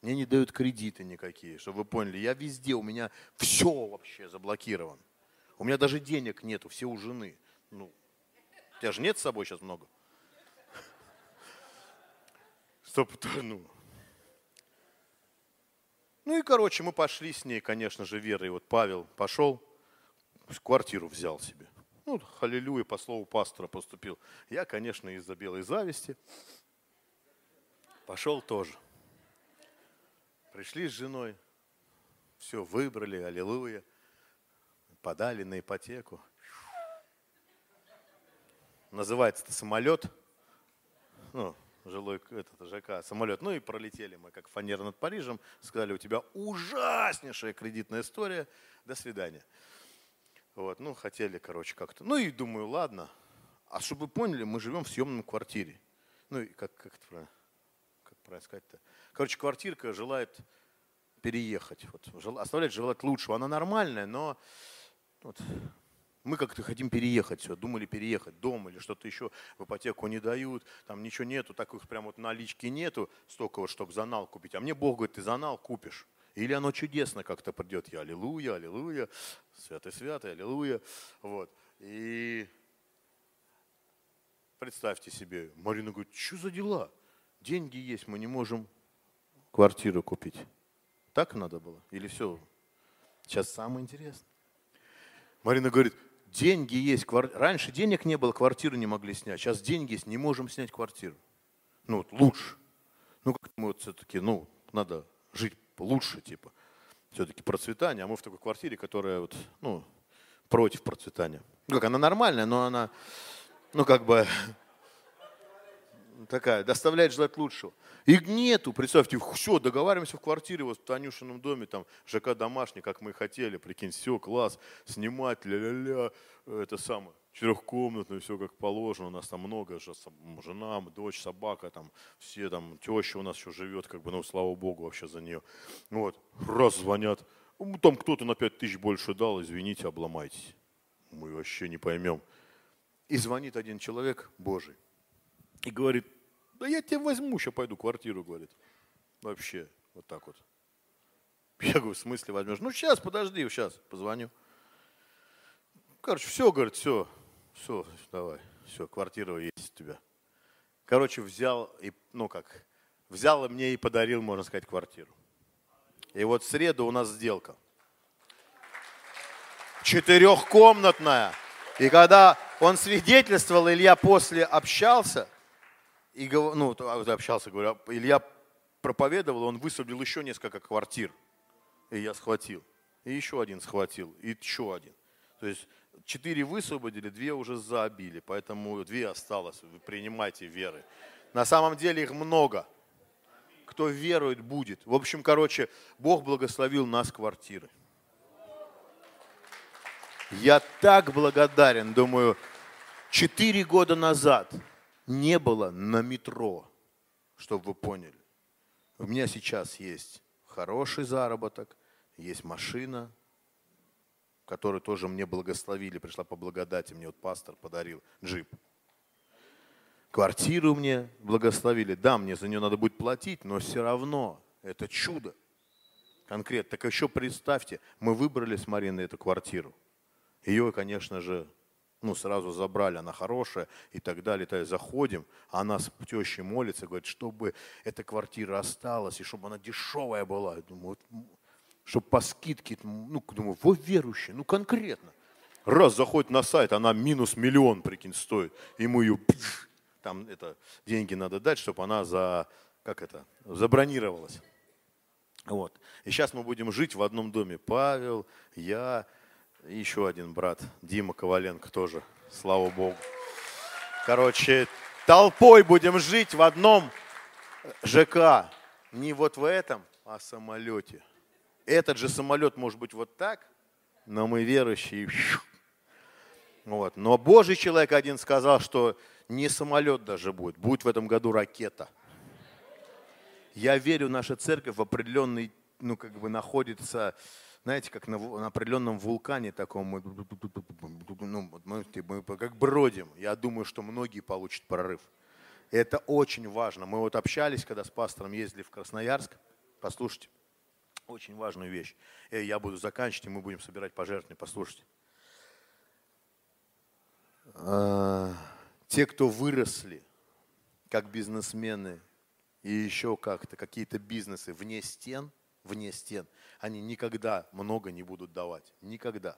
Мне не дают кредиты никакие, чтобы вы поняли. Я везде, у меня все вообще заблокировано. У меня даже денег нету, все у жены. Ну, у тебя же нет с собой сейчас много. Стоп, ну, ну и, короче, мы пошли с ней, конечно же, Верой. Вот Павел пошел, квартиру взял себе. Ну, халилюя, по слову пастора поступил. Я, конечно, из-за белой зависти. Пошел тоже. Пришли с женой, все выбрали, аллилуйя. Подали на ипотеку. Называется это самолет. Ну, жилой этот ЖК, самолет. Ну и пролетели мы, как фанера над Парижем. Сказали, у тебя ужаснейшая кредитная история. До свидания. Вот, ну, хотели, короче, как-то. Ну и думаю, ладно. А чтобы вы поняли, мы живем в съемном квартире. Ну и как, как это правильно, правильно сказать-то? Короче, квартирка желает переехать. Вот, оставлять желать лучшего. Она нормальная, но вот, мы как-то хотим переехать все, думали переехать, дом или что-то еще, в ипотеку не дают, там ничего нету, таких прям вот налички нету, столько вот, чтобы за нал купить. А мне Бог говорит, ты за нал купишь. Или оно чудесно как-то придет. Я аллилуйя, аллилуйя, святый святый, аллилуйя. Вот. И представьте себе, Марина говорит, что за дела? Деньги есть, мы не можем квартиру купить. Так надо было? Или все? Сейчас самое интересное. Марина говорит, деньги есть, квар... раньше денег не было, квартиру не могли снять, сейчас деньги есть, не можем снять квартиру. Ну вот лучше. Ну как мы вот все-таки, ну надо жить лучше, типа. Все-таки процветание, а мы в такой квартире, которая вот, ну, против процветания. Ну как, она нормальная, но она, ну как бы, такая, доставляет желать лучшего. И нету, представьте, все, договариваемся в квартире, вот в Танюшином доме, там, ЖК домашний, как мы и хотели, прикинь, все, класс, снимать, ля-ля-ля, это самое, четырехкомнатную, все как положено, у нас там много, жена, дочь, собака, там, все там, теща у нас еще живет, как бы, ну, слава богу, вообще за нее. Вот, раз звонят, ну, там кто-то на пять тысяч больше дал, извините, обломайтесь. Мы вообще не поймем. И звонит один человек, Божий, и говорит, да я тебе возьму, сейчас пойду квартиру, говорит. Вообще, вот так вот. Я говорю, в смысле возьмешь? Ну, сейчас, подожди, сейчас, позвоню. Короче, все, говорит, все, все, давай, все, квартира есть у тебя. Короче, взял, и, ну как, взял и мне и подарил, можно сказать, квартиру. И вот в среду у нас сделка. Четырехкомнатная. И когда он свидетельствовал, Илья после общался, и ну, а, общался, говорю, а Илья проповедовал, он высвободил еще несколько квартир. И я схватил. И еще один схватил. И еще один. То есть четыре высвободили, две уже забили. Поэтому две осталось. Вы принимайте веры. На самом деле их много. Кто верует, будет. В общем, короче, Бог благословил нас квартиры. Я так благодарен, думаю, четыре года назад – не было на метро, чтобы вы поняли. У меня сейчас есть хороший заработок, есть машина, которую тоже мне благословили, пришла по благодати, мне вот пастор подарил джип. Квартиру мне благословили. Да, мне за нее надо будет платить, но все равно это чудо. Конкретно. Так еще представьте, мы выбрали с Мариной эту квартиру. Ее, конечно же, ну, сразу забрали, она хорошая и так далее. И так далее. Заходим, а она с тещей молится, говорит, чтобы эта квартира осталась, и чтобы она дешевая была. Я думаю, вот, чтобы по скидке, ну, думаю, вот верующие, ну, конкретно. Раз заходит на сайт, она минус миллион, прикинь, стоит. Ему ее, там это, деньги надо дать, чтобы она за, как это, забронировалась. Вот. И сейчас мы будем жить в одном доме. Павел, я, еще один брат, Дима Коваленко тоже, слава Богу. Короче, толпой будем жить в одном ЖК. Не вот в этом, а самолете. Этот же самолет может быть вот так, но мы верующие. Вот. Но Божий человек один сказал, что не самолет даже будет, будет в этом году ракета. Я верю, наша церковь в определенный, ну, как бы находится знаете, как на, на определенном вулкане таком, мы, ну, мы, мы как бродим. Я думаю, что многие получат прорыв. Это очень важно. Мы вот общались, когда с пастором ездили в Красноярск. Послушайте, очень важную вещь. И я буду заканчивать, и мы будем собирать пожертвования. Послушайте. А, те, кто выросли как бизнесмены и еще как-то, какие-то бизнесы вне стен – вне стен, они никогда много не будут давать. Никогда.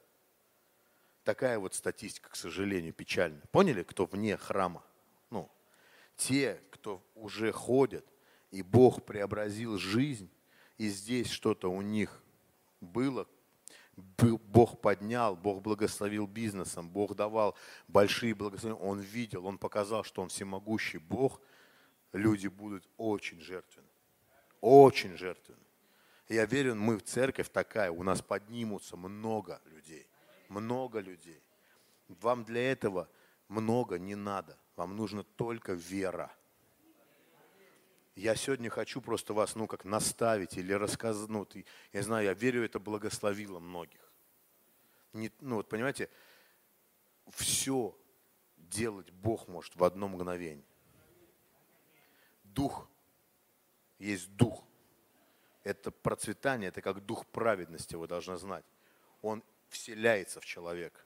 Такая вот статистика, к сожалению, печальная. Поняли, кто вне храма? Ну, те, кто уже ходят, и Бог преобразил жизнь, и здесь что-то у них было, Бог поднял, Бог благословил бизнесом, Бог давал большие благословения. Он видел, Он показал, что Он всемогущий Бог. Люди будут очень жертвенны. Очень жертвенны. Я верю, мы в церковь такая, у нас поднимутся много людей. Много людей. Вам для этого много не надо. Вам нужна только вера. Я сегодня хочу просто вас, ну, как наставить или рассказать, ну, я знаю, я верю, это благословило многих. Не, ну, вот понимаете, все делать Бог может в одно мгновение. Дух, есть дух это процветание, это как дух праведности, вы должны знать. Он вселяется в человека.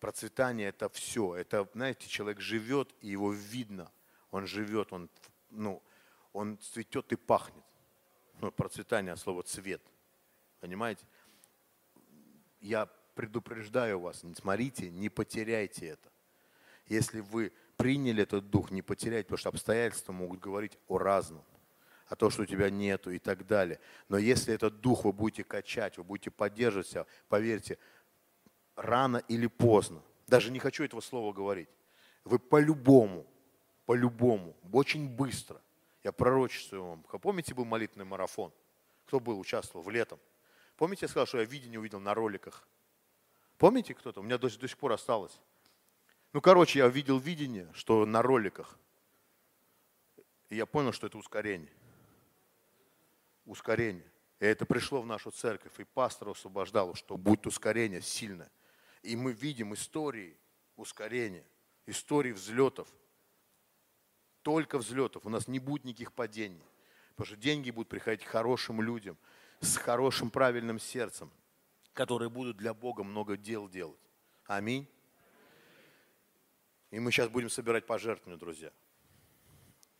Процветание это все. Это, знаете, человек живет, и его видно. Он живет, он, ну, он цветет и пахнет. Ну, процветание от слова цвет. Понимаете? Я предупреждаю вас, не смотрите, не потеряйте это. Если вы приняли этот дух, не потеряйте, потому что обстоятельства могут говорить о разном а то, что у тебя нету и так далее. Но если этот дух вы будете качать, вы будете поддерживать себя, поверьте, рано или поздно, даже не хочу этого слова говорить, вы по-любому, по-любому, очень быстро, я пророчествую вам. Помните, был молитвенный марафон? Кто был, участвовал в летом? Помните, я сказал, что я видение увидел на роликах? Помните кто-то? У меня до, до сих пор осталось. Ну, короче, я увидел видение, что на роликах. И я понял, что это ускорение ускорение. И это пришло в нашу церковь, и пастор освобождал, что будет ускорение сильное. И мы видим истории ускорения, истории взлетов. Только взлетов. У нас не будет никаких падений. Потому что деньги будут приходить хорошим людям, с хорошим правильным сердцем, которые будут для Бога много дел делать. Аминь. И мы сейчас будем собирать пожертвования, друзья.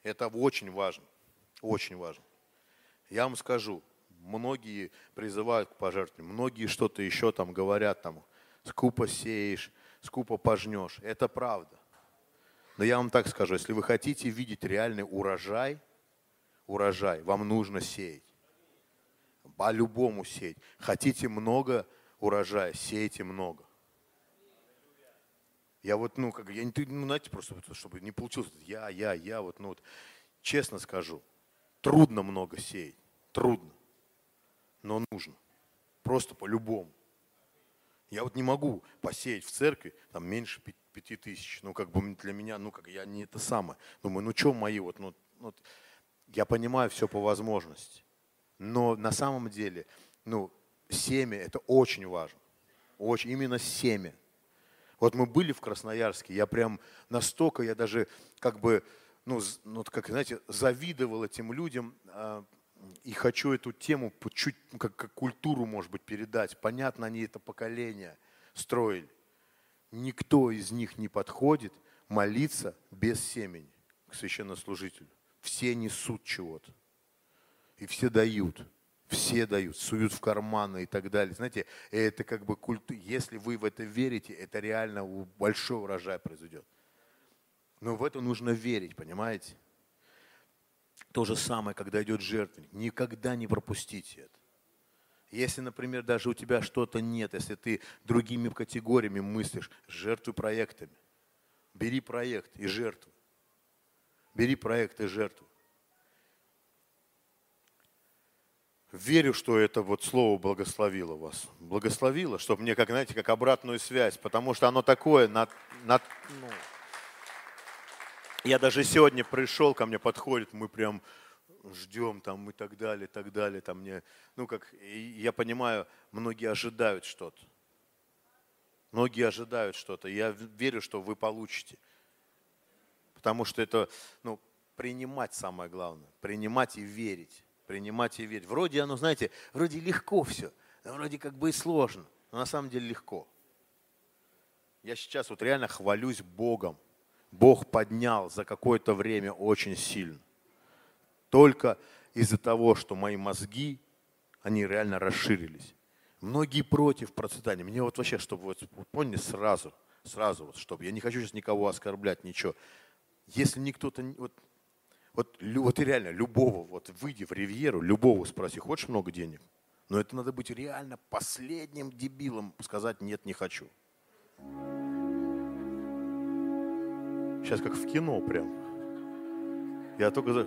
Это очень важно. Очень важно. Я вам скажу, многие призывают к пожертвованию, многие что-то еще там говорят, там, скупо сеешь, скупо пожнешь. Это правда. Но я вам так скажу, если вы хотите видеть реальный урожай, урожай, вам нужно сеять. По-любому сеять. Хотите много урожая, сейте много. Я вот, ну, как, я ну, знаете, просто, чтобы не получилось, я, я, я, вот, ну, вот, честно скажу, Трудно много сеять, трудно, но нужно. Просто по-любому. Я вот не могу посеять в церкви там меньше пяти тысяч. Ну, как бы для меня, ну, как я не это самое. Думаю, ну, что мои вот, ну, ну, я понимаю все по возможности. Но на самом деле, ну, семя это очень важно. Очень, именно семя. Вот мы были в Красноярске, я прям настолько, я даже как бы ну, ну как, знаете, завидовал этим людям э, и хочу эту тему чуть, ну, как, как культуру, может быть, передать. Понятно, они это поколение, строили. Никто из них не подходит молиться без семени к священнослужителю. Все несут чего-то. И все дают. Все дают, суют в карманы и так далее. Знаете, это как бы культ. Если вы в это верите, это реально большой урожай произойдет. Но в это нужно верить, понимаете? То же самое, когда идет жертвенник. Никогда не пропустите это. Если, например, даже у тебя что-то нет, если ты другими категориями мыслишь, жертвуй проектами. Бери проект и жертвуй. Бери проект и жертвуй. Верю, что это вот слово благословило вас. Благословило, чтобы мне, как, знаете, как обратную связь, потому что оно такое, на, на, ну, я даже сегодня пришел, ко мне подходит, мы прям ждем там и так далее, и так далее. Там мне, ну как, я понимаю, многие ожидают что-то. Многие ожидают что-то. Я верю, что вы получите. Потому что это, ну, принимать самое главное. Принимать и верить. Принимать и верить. Вроде оно, знаете, вроде легко все. Вроде как бы и сложно. Но на самом деле легко. Я сейчас вот реально хвалюсь Богом Бог поднял за какое-то время очень сильно. Только из-за того, что мои мозги, они реально расширились. Многие против процветания. Мне вот вообще, чтобы вот, поняли, сразу, сразу, вот, чтобы, я не хочу сейчас никого оскорблять, ничего. Если никто-то, вот, вот, вот реально любого, вот выйди в ривьеру, любого спроси, хочешь много денег? Но это надо быть реально последним дебилом, сказать нет, не хочу. Сейчас как в кино прям. Я только...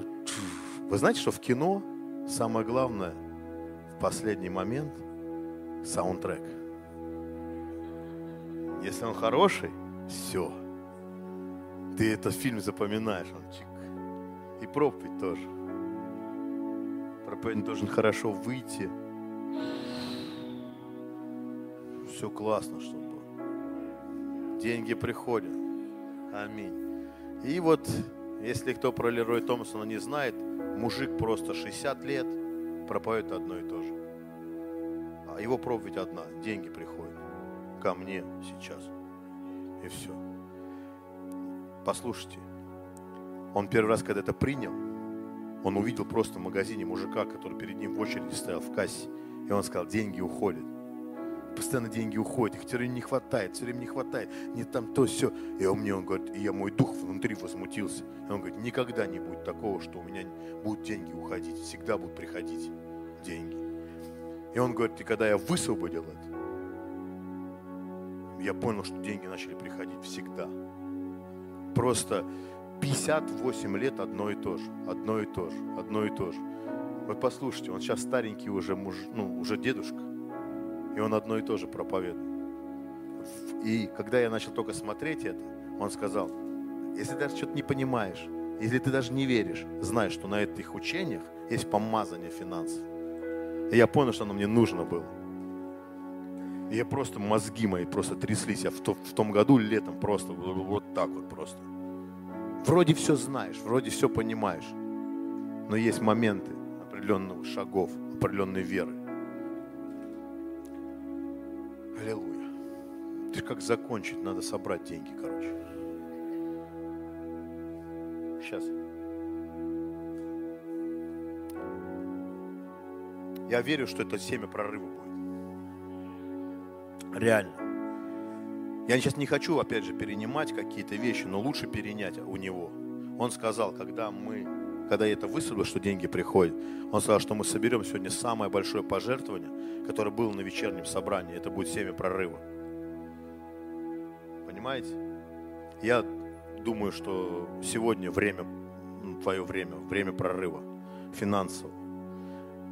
Вы знаете, что в кино самое главное в последний момент саундтрек. Если он хороший, все. Ты этот фильм запоминаешь. Он чик. И проповедь тоже. Проповедь должен хорошо выйти. Все классно, чтобы деньги приходят. Аминь. И вот, если кто про Лерой Томпсона не знает, мужик просто 60 лет проповедует одно и то же. А его проповедь одна, деньги приходят ко мне сейчас. И все. Послушайте, он первый раз, когда это принял, он увидел просто в магазине мужика, который перед ним в очереди стоял в кассе. И он сказал, деньги уходят постоянно деньги уходят, их все время не хватает, все время не хватает, не там то, все. И он мне, он говорит, и я, мой дух внутри возмутился. И он говорит, никогда не будет такого, что у меня будут деньги уходить, всегда будут приходить деньги. И он говорит, и когда я высвободил это, я понял, что деньги начали приходить всегда. Просто 58 лет одно и то же, одно и то же, одно и то же. Вот послушайте, он сейчас старенький уже муж, ну, уже дедушка. И он одно и то же проповедует. И когда я начал только смотреть это, он сказал, если даже что-то не понимаешь, если ты даже не веришь, знай, что на этих учениях есть помазание финансов. И я понял, что оно мне нужно было. И я просто, мозги мои просто тряслись. Я в, то, в том году летом просто вот так вот просто. Вроде все знаешь, вроде все понимаешь. Но есть моменты определенных шагов, определенной веры. Аллилуйя. Ты как закончить? Надо собрать деньги, короче. Сейчас. Я верю, что это семя прорыва будет. Реально. Я сейчас не хочу, опять же, перенимать какие-то вещи, но лучше перенять у него. Он сказал, когда мы когда я это высадил, что деньги приходят, он сказал, что мы соберем сегодня самое большое пожертвование, которое было на вечернем собрании. Это будет семя прорыва. Понимаете? Я думаю, что сегодня время, твое время, время прорыва финансового.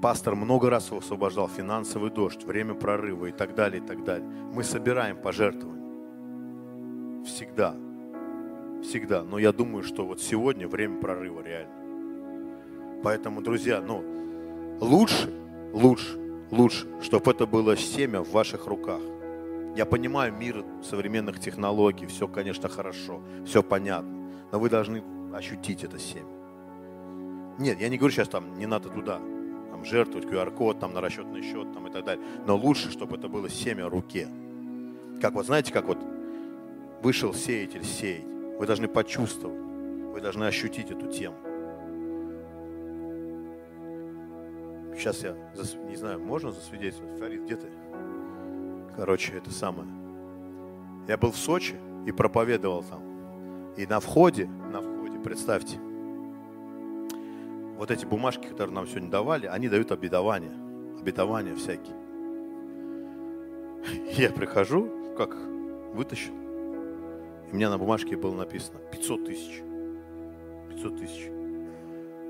Пастор много раз освобождал финансовый дождь, время прорыва и так далее, и так далее. Мы собираем пожертвования. Всегда. Всегда. Но я думаю, что вот сегодня время прорыва реально. Поэтому, друзья, ну, лучше, лучше, лучше, чтобы это было семя в ваших руках. Я понимаю мир современных технологий, все, конечно, хорошо, все понятно, но вы должны ощутить это семя. Нет, я не говорю сейчас там, не надо туда, там, жертвовать QR-код, там, на расчетный счет, там, и так далее. Но лучше, чтобы это было семя в руке. Как вот, знаете, как вот вышел сеятель сеять. Вы должны почувствовать, вы должны ощутить эту тему. Сейчас я, не знаю, можно засвидетельствовать? Фарид, где ты? Короче, это самое. Я был в Сочи и проповедовал там. И на входе, на входе, представьте, вот эти бумажки, которые нам сегодня давали, они дают обетования. Обетования всякие. Я прихожу, как вытащил. И у меня на бумажке было написано 500 тысяч. 500 тысяч.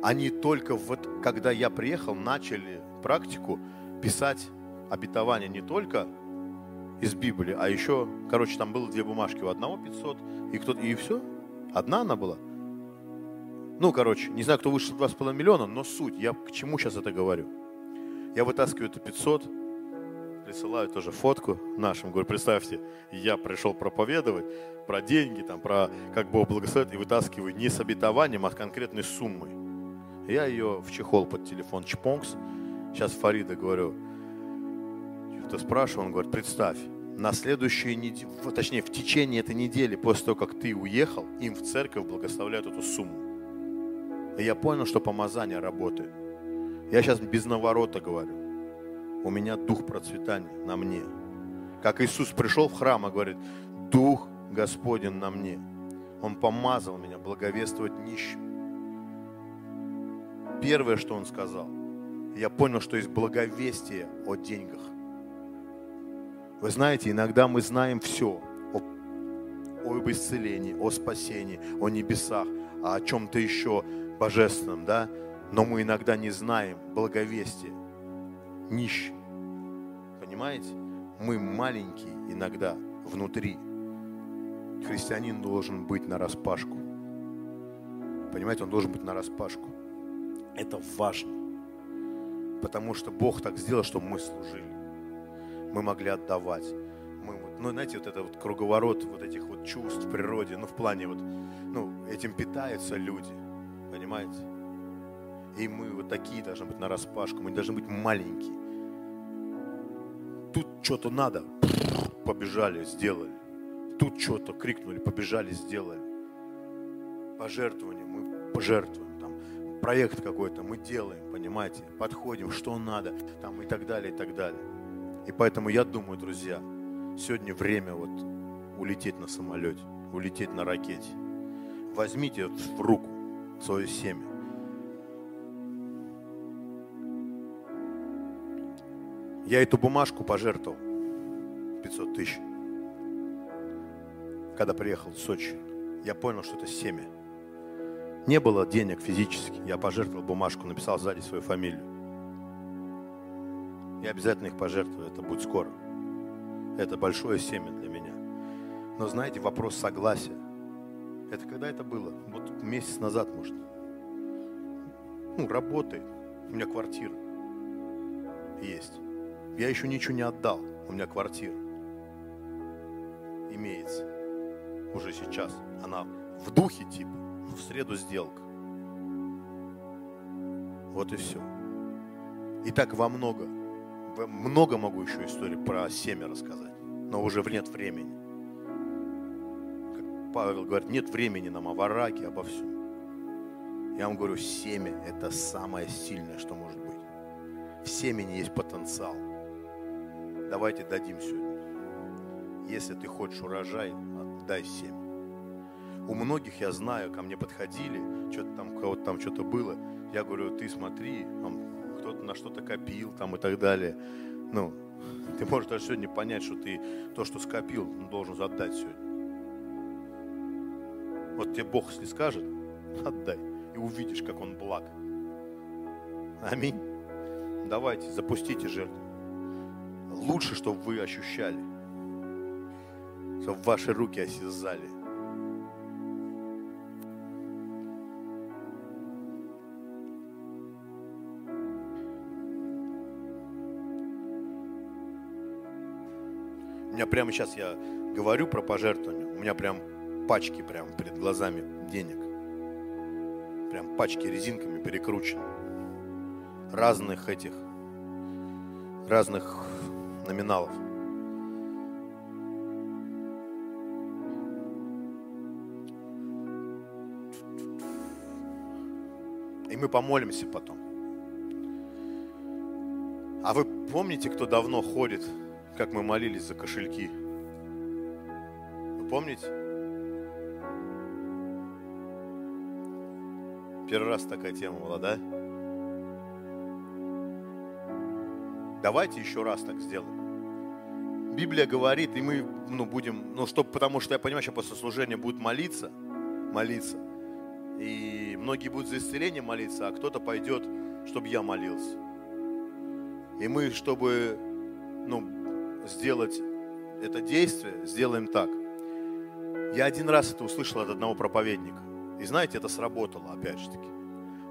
Они только вот, когда я приехал, начали практику писать обетования не только из Библии, а еще, короче, там было две бумажки, у одного 500, и кто-то, и все. Одна она была. Ну, короче, не знаю, кто вышел 2,5 миллиона, но суть, я к чему сейчас это говорю. Я вытаскиваю это 500, присылаю тоже фотку нашим, говорю, представьте, я пришел проповедовать про деньги, там, про как Бог благословит, и вытаскиваю не с обетованием, а с конкретной суммой. Я ее в чехол под телефон чпонкс. Сейчас Фарида говорю, что-то спрашиваю, он говорит, представь, на следующей неделе, точнее, в течение этой недели, после того, как ты уехал, им в церковь благословляют эту сумму. И я понял, что помазание работает. Я сейчас без наворота говорю. У меня дух процветания на мне. Как Иисус пришел в храм и говорит, Дух Господень на мне. Он помазал меня благовествовать нищим. Первое, что Он сказал, я понял, что есть благовестие о деньгах. Вы знаете, иногда мы знаем все о, об исцелении, о спасении, о небесах, а о чем-то еще божественном, да, но мы иногда не знаем благовестие, нищие. Понимаете? Мы маленькие иногда внутри. Христианин должен быть на распашку. Понимаете, он должен быть на распашку. Это важно. Потому что Бог так сделал, чтобы мы служили. Мы могли отдавать. Мы вот, ну, знаете, вот это вот круговорот вот этих вот чувств в природе, ну, в плане вот, ну, этим питаются люди – Понимаете? И мы вот такие должны быть на распашку, мы должны быть маленькие. Тут что-то надо, побежали, сделали. Тут что-то крикнули, побежали, сделали. Пожертвование, мы пожертвуем. Проект какой-то мы делаем, понимаете? Подходим, что надо, там и так далее, и так далее. И поэтому я думаю, друзья, сегодня время вот улететь на самолете, улететь на ракете. Возьмите вот в руку свое семя. Я эту бумажку пожертвовал 500 тысяч. Когда приехал в Сочи, я понял, что это семя. Не было денег физически. Я пожертвовал бумажку, написал сзади свою фамилию. Я обязательно их пожертвую, это будет скоро. Это большое семя для меня. Но знаете, вопрос согласия. Это когда это было? Вот месяц назад, может. Ну, работает. У меня квартира есть. Я еще ничего не отдал. У меня квартира имеется уже сейчас. Она в духе типа. В среду сделка. Вот и все. И так во много. Много могу еще историй про семя рассказать. Но уже нет времени. Павел говорит, нет времени нам о вараке, обо всем. Я вам говорю, семя – это самое сильное, что может быть. В семени есть потенциал. Давайте дадим сегодня. Если ты хочешь урожай, дай семя. У многих, я знаю, ко мне подходили, что-то там, у кого-то там что-то было. Я говорю, ты смотри, там, кто-то на что-то копил там и так далее. Ну, ты можешь даже сегодня понять, что ты то, что скопил, должен отдать сегодня. Вот тебе Бог, если скажет, отдай. И увидишь, как Он благ. Аминь. Давайте, запустите жертву. Лучше, чтобы вы ощущали. Чтобы ваши руки осязали. меня прямо сейчас я говорю про пожертвования, у меня прям пачки прямо перед глазами денег. Прям пачки резинками перекручены. Разных этих, разных номиналов. И мы помолимся потом. А вы помните, кто давно ходит как мы молились за кошельки? Вы помните? Первый раз такая тема была, да? Давайте еще раз так сделаем. Библия говорит, и мы ну, будем, ну, чтобы, потому что я понимаю, что после служения будут молиться, молиться. И многие будут за исцеление молиться, а кто-то пойдет, чтобы я молился. И мы, чтобы ну, сделать это действие, сделаем так. Я один раз это услышал от одного проповедника. И знаете, это сработало, опять же таки.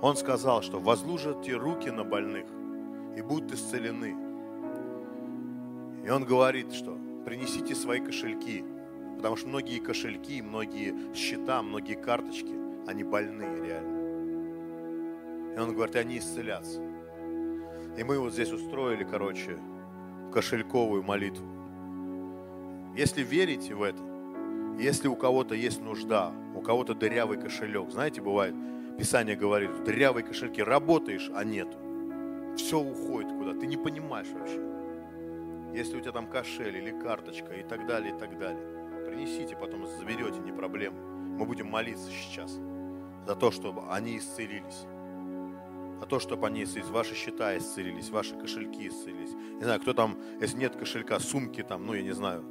Он сказал, что возложите руки на больных, и будут исцелены. И он говорит, что принесите свои кошельки, потому что многие кошельки, многие счета, многие карточки, они больные реально. И он говорит, они исцелятся. И мы вот здесь устроили, короче, кошельковую молитву. Если верите в это, если у кого-то есть нужда, у кого-то дырявый кошелек, знаете, бывает, Писание говорит, дырявые кошельки, работаешь, а нету все уходит куда, ты не понимаешь вообще. Если у тебя там кошель или карточка и так далее, и так далее, принесите, потом заберете, не проблема. Мы будем молиться сейчас за то, чтобы они исцелились. За то, чтобы они исцелились, ваши счета исцелились, ваши кошельки исцелились. Не знаю, кто там, если нет кошелька, сумки там, ну я не знаю.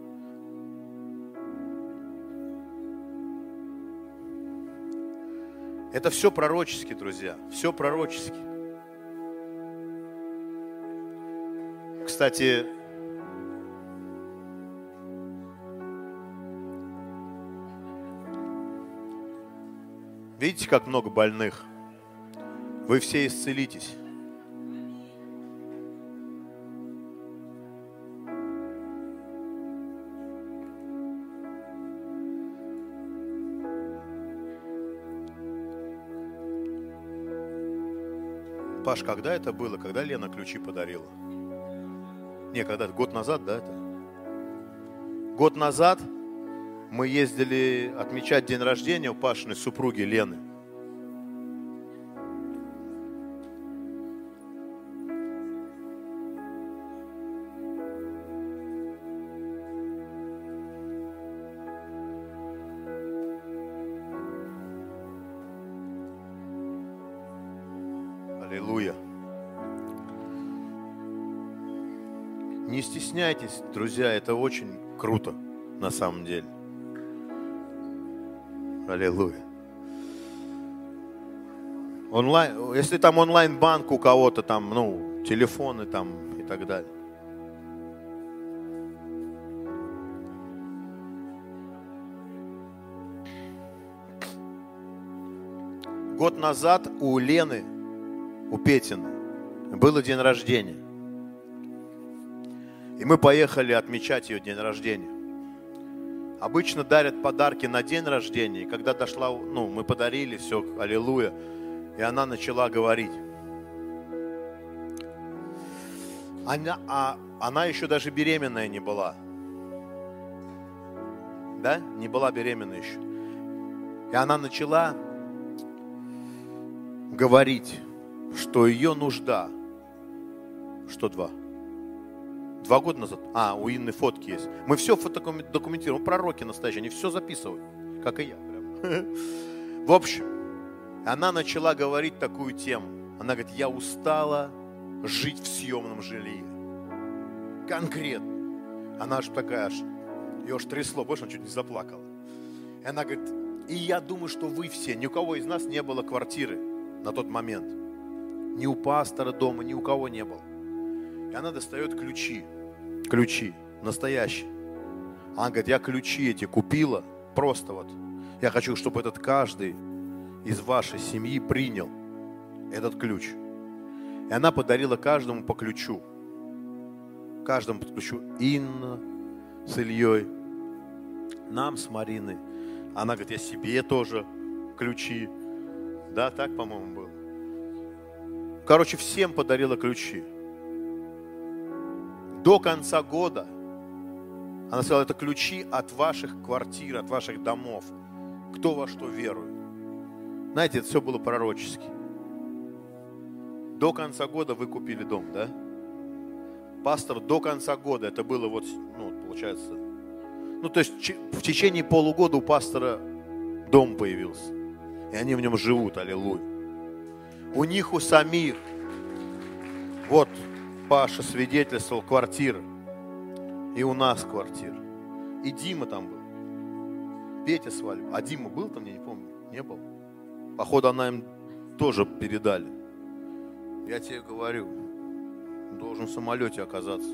Это все пророчески, друзья, все пророчески. Кстати, видите, как много больных? Вы все исцелитесь. Паш, когда это было? Когда Лена ключи подарила? Не, когда год назад, да, это? Год назад мы ездили отмечать день рождения у Пашиной супруги Лены. Стесняйтесь, друзья, это очень круто на самом деле. Аллилуйя. Онлайн, если там онлайн-банк у кого-то там, ну, телефоны там и так далее. Год назад у Лены, у Петины, было день рождения. И мы поехали отмечать ее день рождения. Обычно дарят подарки на день рождения. И когда дошла, ну, мы подарили все, аллилуйя. И она начала говорить. Она, а, она еще даже беременная не была. Да? Не была беременна еще. И она начала говорить, что ее нужда, что два – Два года назад. А, у Инны фотки есть. Мы все документируем. Пророки настоящие, они все записывают. Как и я. Прям. В общем, она начала говорить такую тему. Она говорит, я устала жить в съемном жилье. Конкретно. Она аж такая, аж, ее аж трясло, больше она чуть не заплакала. И она говорит, и я думаю, что вы все, ни у кого из нас не было квартиры на тот момент. Ни у пастора дома, ни у кого не было. И она достает ключи ключи, настоящие. Она говорит, я ключи эти купила, просто вот. Я хочу, чтобы этот каждый из вашей семьи принял этот ключ. И она подарила каждому по ключу. Каждому по ключу. Инна с Ильей, нам с Мариной. Она говорит, я себе тоже ключи. Да, так, по-моему, было. Короче, всем подарила ключи до конца года. Она сказала, это ключи от ваших квартир, от ваших домов. Кто во что верует. Знаете, это все было пророчески. до конца года вы купили дом, да? Пастор, до конца года, это было вот, ну, получается, ну, то есть в течение полугода у пастора дом появился. И они в нем живут, аллилуйя. У них у самих, вот Паша свидетельствовал, квартира. И у нас квартира. И Дима там был. Петя свалил. А Дима был там, я не помню. Не был. Походу, она им тоже передали. Я тебе говорю, должен в самолете оказаться.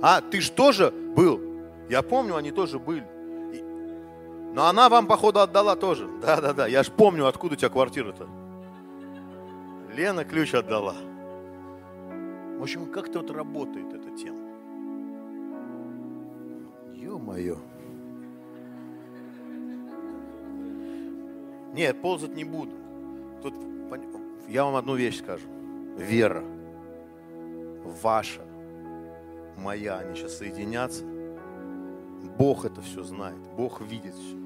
А, ты ж тоже был? Я помню, они тоже были. Но она вам, походу, отдала тоже. Да-да-да, я ж помню, откуда у тебя квартира-то. Лена ключ отдала. В общем, как-то вот работает эта тема. Ё-моё. Нет, ползать не буду. Тут я вам одну вещь скажу. Вера ваша, моя, они сейчас соединятся. Бог это все знает, Бог видит все.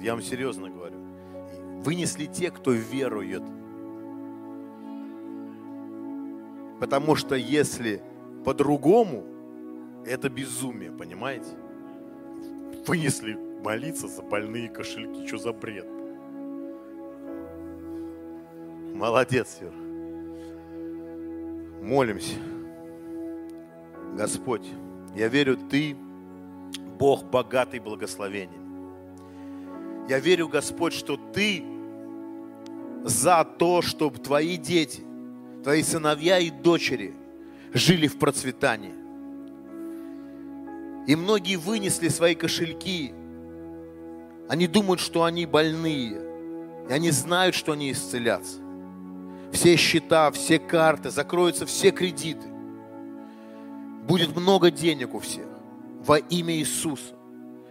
Я вам серьезно говорю. Вынесли те, кто верует. Потому что если по-другому, это безумие, понимаете? Вынесли молиться за больные кошельки. Что за бред? Молодец, Юр. Молимся. Господь, я верю, Ты Бог богатый благословением. Я верю, Господь, что Ты за то, чтобы Твои дети, Твои сыновья и дочери жили в процветании. И многие вынесли свои кошельки. Они думают, что они больные. И они знают, что они исцелятся все счета, все карты, закроются все кредиты. Будет много денег у всех во имя Иисуса.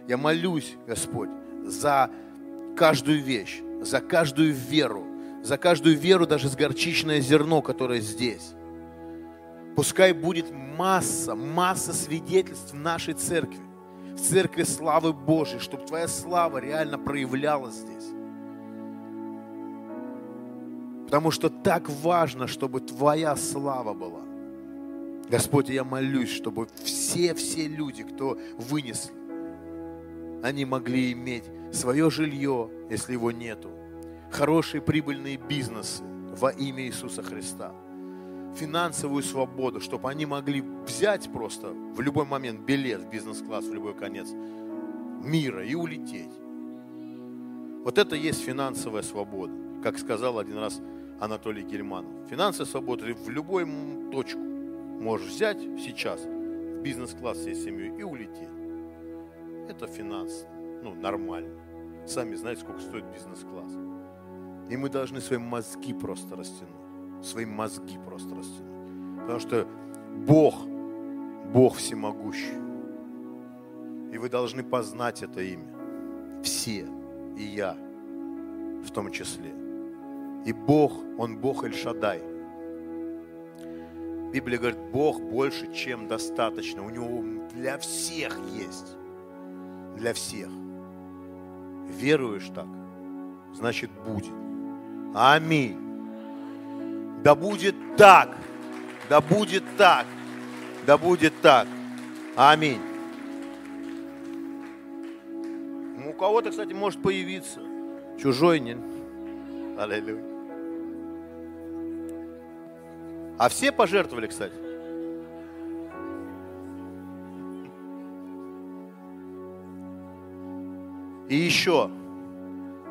Я молюсь, Господь, за каждую вещь, за каждую веру, за каждую веру, даже с горчичное зерно, которое здесь. Пускай будет масса, масса свидетельств в нашей церкви, в церкви славы Божьей, чтобы Твоя слава реально проявлялась здесь. Потому что так важно, чтобы Твоя слава была. Господь, я молюсь, чтобы все-все люди, кто вынесли, они могли иметь свое жилье, если его нету, хорошие прибыльные бизнесы во имя Иисуса Христа, финансовую свободу, чтобы они могли взять просто в любой момент билет в бизнес-класс, в любой конец мира и улететь. Вот это есть финансовая свобода, как сказал один раз Анатолий Гельманов. Финансовая свобода в любую точку можешь взять сейчас в бизнес-класс всей семьей и улететь. Это финанс, ну, нормально. Сами знаете, сколько стоит бизнес-класс. И мы должны свои мозги просто растянуть. Свои мозги просто растянуть. Потому что Бог, Бог всемогущий. И вы должны познать это имя. Все. И я в том числе. И Бог, Он Бог Эль-Шадай. Библия говорит, Бог больше, чем достаточно. У Него для всех есть. Для всех. Веруешь так, значит будет. Аминь. Да будет так. Да будет так. Да будет так. Аминь. У кого-то, кстати, может появиться. Чужой не. Аллилуйя. А все пожертвовали, кстати. И еще,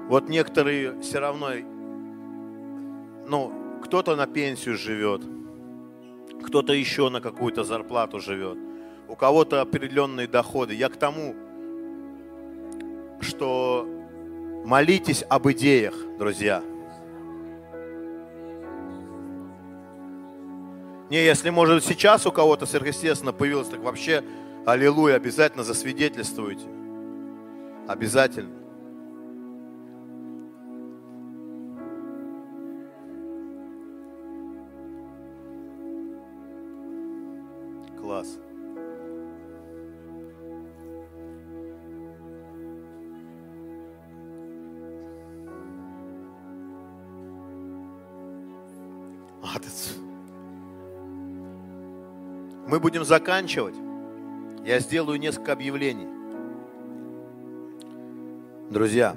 вот некоторые все равно, ну, кто-то на пенсию живет, кто-то еще на какую-то зарплату живет, у кого-то определенные доходы. Я к тому, что молитесь об идеях, друзья – Не, если, может, сейчас у кого-то сверхъестественно появилось, так вообще, аллилуйя, обязательно засвидетельствуйте. Обязательно. Заканчивать. Я сделаю несколько объявлений. Друзья,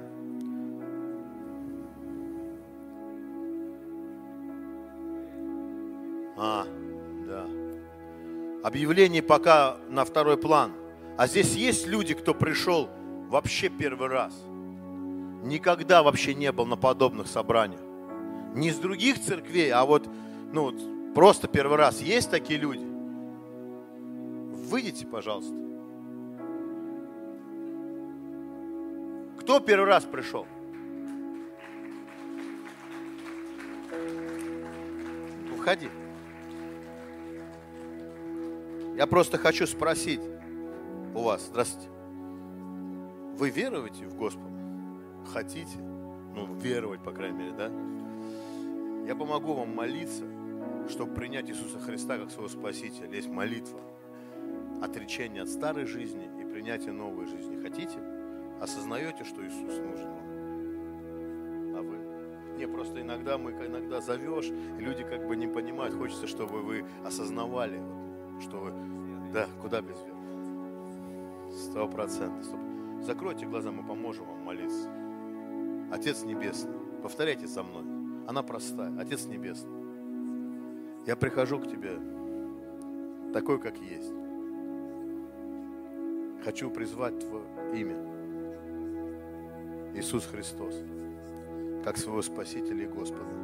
а, да. Объявление пока на второй план. А здесь есть люди, кто пришел вообще первый раз. Никогда вообще не был на подобных собраниях. Не из других церквей, а вот, ну, просто первый раз. Есть такие люди? Выйдите, пожалуйста. Кто первый раз пришел? Уходи. Я просто хочу спросить у вас, здравствуйте, вы веруете в Господа? Хотите? Ну, веровать, по крайней мере, да? Я помогу вам молиться, чтобы принять Иисуса Христа как своего Спасителя. Есть молитва. Отречение от старой жизни и принятие новой жизни. Хотите? Осознаете, что Иисус нужен вам? А вы? Не, просто иногда мы, иногда зовешь, и люди как бы не понимают. Хочется, чтобы вы осознавали, что вы, да, куда без веры? Сто процентов. Закройте глаза, мы поможем вам молиться. Отец Небесный, повторяйте за мной. Она простая. Отец Небесный, я прихожу к Тебе такой, как есть. Хочу призвать Твое имя. Иисус Христос, как своего Спасителя и Господа.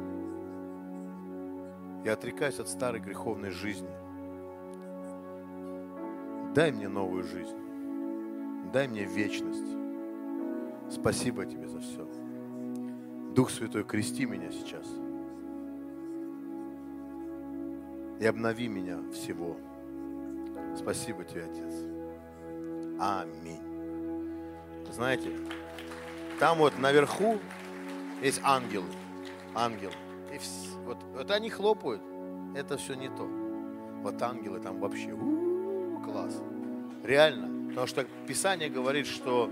Я отрекаюсь от старой греховной жизни. Дай мне новую жизнь. Дай мне вечность. Спасибо тебе за все. Дух Святой, крести меня сейчас. И обнови меня всего. Спасибо тебе, Отец. Аминь. Знаете, там вот наверху есть ангелы. Ангелы. И вот, вот они хлопают. Это все не то. Вот ангелы там вообще у-у-у, класс. Реально. Потому что Писание говорит, что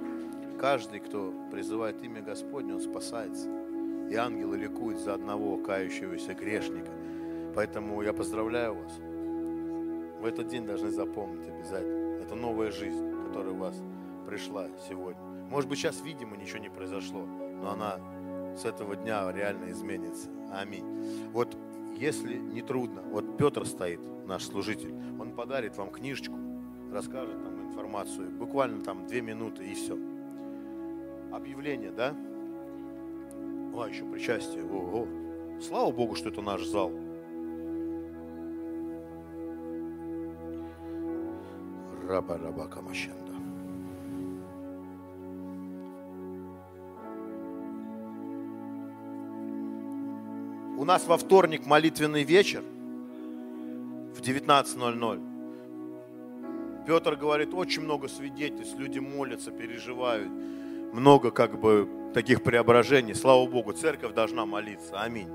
каждый, кто призывает имя Господне, он спасается. И ангелы ликуют за одного кающегося грешника. Поэтому я поздравляю вас. В этот день должны запомнить обязательно. Это новая жизнь, которая у вас пришла сегодня. Может быть, сейчас, видимо, ничего не произошло, но она с этого дня реально изменится. Аминь. Вот если не трудно, вот Петр стоит, наш служитель, он подарит вам книжечку, расскажет нам информацию, буквально там две минуты и все. Объявление, да? А, еще причастие. Ого. Слава Богу, что это наш зал. Раба У нас во вторник молитвенный вечер в 19.00. Петр говорит, очень много свидетельств, люди молятся, переживают. Много как бы таких преображений. Слава Богу, церковь должна молиться. Аминь.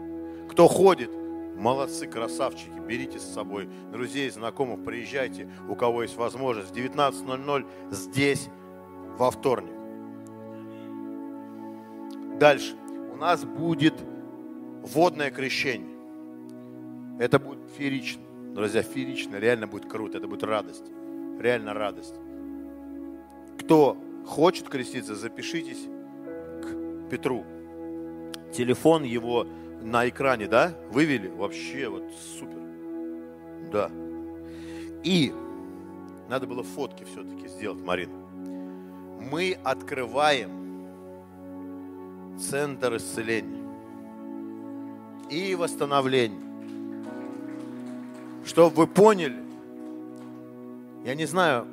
Кто ходит, молодцы, красавчики, берите с собой друзей, знакомых, приезжайте, у кого есть возможность. В 19.00 здесь, во вторник. Дальше. У нас будет водное крещение. Это будет феерично. Друзья, феерично, реально будет круто, это будет радость. Реально радость. Кто хочет креститься, запишитесь к Петру. Телефон его на экране, да, вывели? Вообще, вот супер. Да. И надо было фотки все-таки сделать, Марина. Мы открываем центр исцеления и восстановления. Чтобы вы поняли, я не знаю,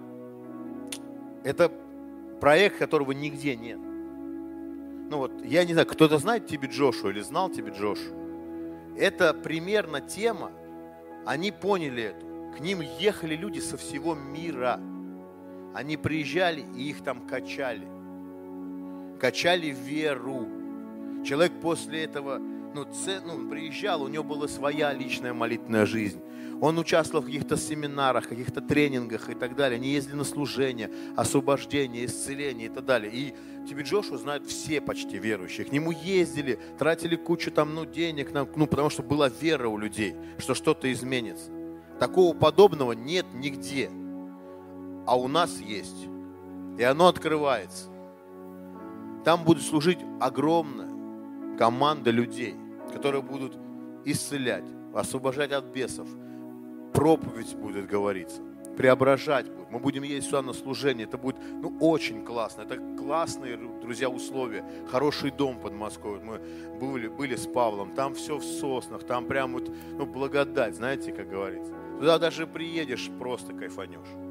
это проект, которого нигде нет. Ну вот, я не знаю, кто-то знает тебе Джошу или знал тебе Джошу. Это примерно тема, они поняли это. К ним ехали люди со всего мира. Они приезжали и их там качали. Качали веру. Человек после этого ну, ц... ну, приезжал, у него была своя личная молитвенная жизнь. Он участвовал в каких-то семинарах, каких-то тренингах и так далее. Они ездили на служение, освобождение, исцеление и так далее. И тебе Джошуа знают все почти верующие. К нему ездили, тратили кучу там, ну, денег, ну, потому что была вера у людей, что что-то изменится. Такого подобного нет нигде. А у нас есть. И оно открывается. Там будет служить огромная команда людей, которые будут исцелять, освобождать от бесов. Проповедь будет говориться, преображать будет. Мы будем ездить сюда на служение. Это будет ну, очень классно. Это классные, друзья, условия. Хороший дом под Москвой. Мы были, были с Павлом. Там все в соснах. Там прям вот, ну, благодать, знаете, как говорится. Туда даже приедешь, просто кайфанешь.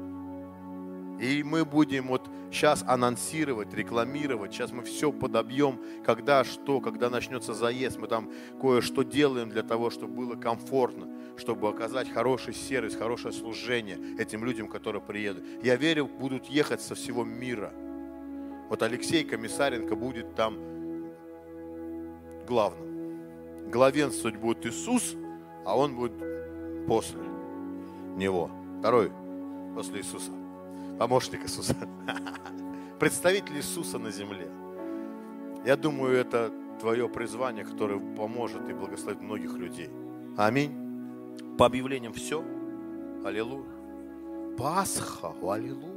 И мы будем вот сейчас анонсировать, рекламировать. Сейчас мы все подобьем, когда что, когда начнется заезд. Мы там кое-что делаем для того, чтобы было комфортно, чтобы оказать хороший сервис, хорошее служение этим людям, которые приедут. Я верю, будут ехать со всего мира. Вот Алексей Комиссаренко будет там главным. Главенствовать будет Иисус, а он будет после него. Второй после Иисуса помощник Иисуса, представитель Иисуса на земле. Я думаю, это твое призвание, которое поможет и благословит многих людей. Аминь. По объявлениям все. Аллилуйя. Пасха. Аллилуйя.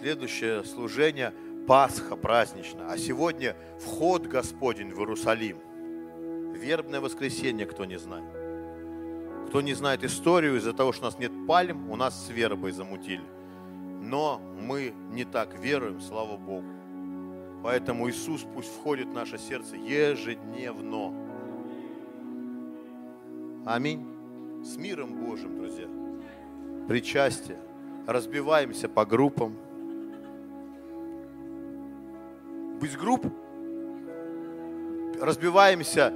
Следующее служение Пасха праздничная. А сегодня вход Господень в Иерусалим. Вербное воскресенье, кто не знает. Кто не знает историю, из-за того, что у нас нет пальм, у нас с вербой замутили. Но мы не так веруем, слава Богу. Поэтому Иисус пусть входит в наше сердце ежедневно. Аминь. С миром Божьим, друзья. Причастие. Разбиваемся по группам. Без групп разбиваемся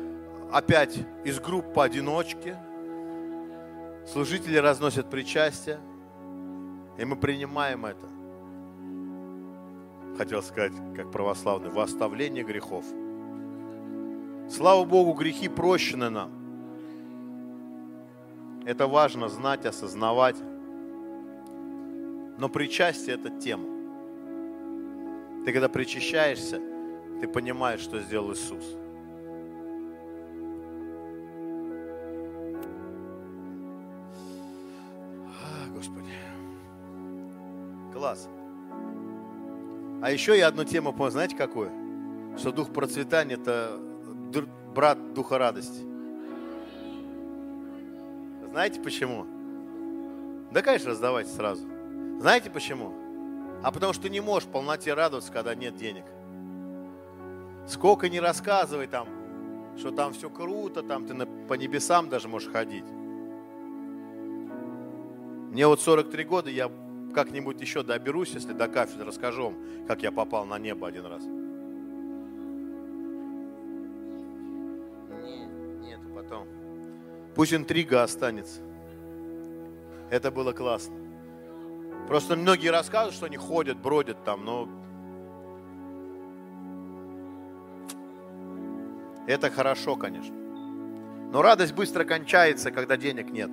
опять из групп поодиночке – Служители разносят причастие, и мы принимаем это. Хотел сказать, как православный, во оставление грехов. Слава Богу, грехи прощены нам. Это важно знать, осознавать. Но причастие – это тема. Ты когда причащаешься, ты понимаешь, что сделал Иисус – Класс. А еще я одну тему понял, знаете какую? Что дух процветания – это брат духа радости. Знаете почему? Да, конечно, раздавайте сразу. Знаете почему? А потому что не можешь полноте радоваться, когда нет денег. Сколько не рассказывай там, что там все круто, там ты по небесам даже можешь ходить. Мне вот 43 года, я как-нибудь еще доберусь, если до кафедры расскажу вам, как я попал на небо один раз. Нет, нет, потом. Пусть интрига останется. Это было классно. Просто многие рассказывают, что они ходят, бродят там, но это хорошо, конечно. Но радость быстро кончается, когда денег нет.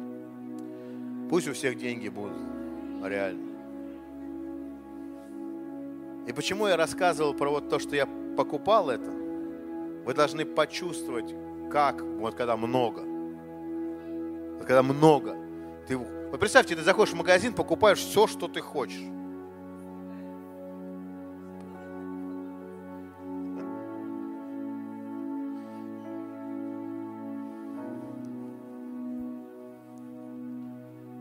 Пусть у всех деньги будут, реально. И почему я рассказывал про вот то, что я покупал это? Вы должны почувствовать, как, вот когда много. Вот когда много. Ты, вот представьте, ты заходишь в магазин, покупаешь все, что ты хочешь.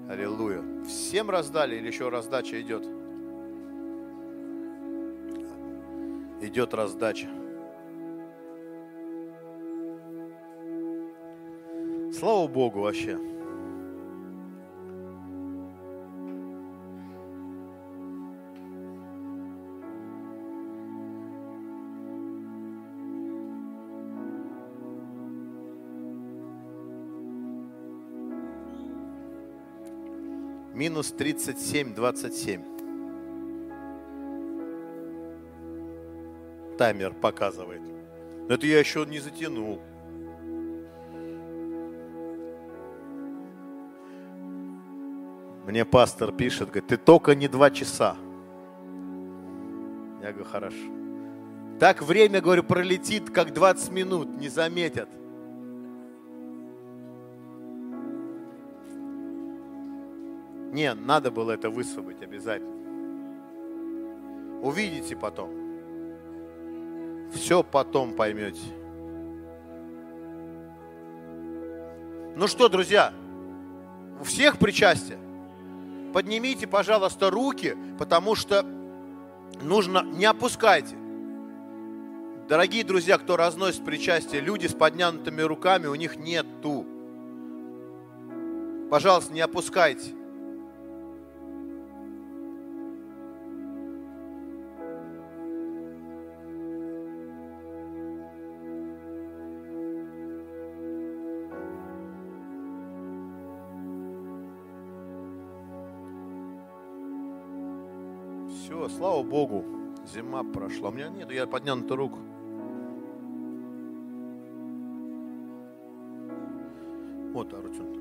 Аллилуйя. Всем раздали или еще раздача идет? Идет раздача. Слава Богу вообще. Минус 37, 27. Таймер показывает. Но это я еще не затянул. Мне пастор пишет, говорит, ты только не два часа. Я говорю, хорошо. Так время, говорю, пролетит, как 20 минут, не заметят. Не, надо было это высвободить обязательно. Увидите потом. Все потом поймете. Ну что, друзья, у всех причастие? Поднимите, пожалуйста, руки, потому что нужно, не опускайте. Дорогие друзья, кто разносит причастие, люди с поднятыми руками, у них нету. Пожалуйста, не опускайте. Слава Богу, зима прошла. У меня нет, я поднял на руку. Вот Арутюн.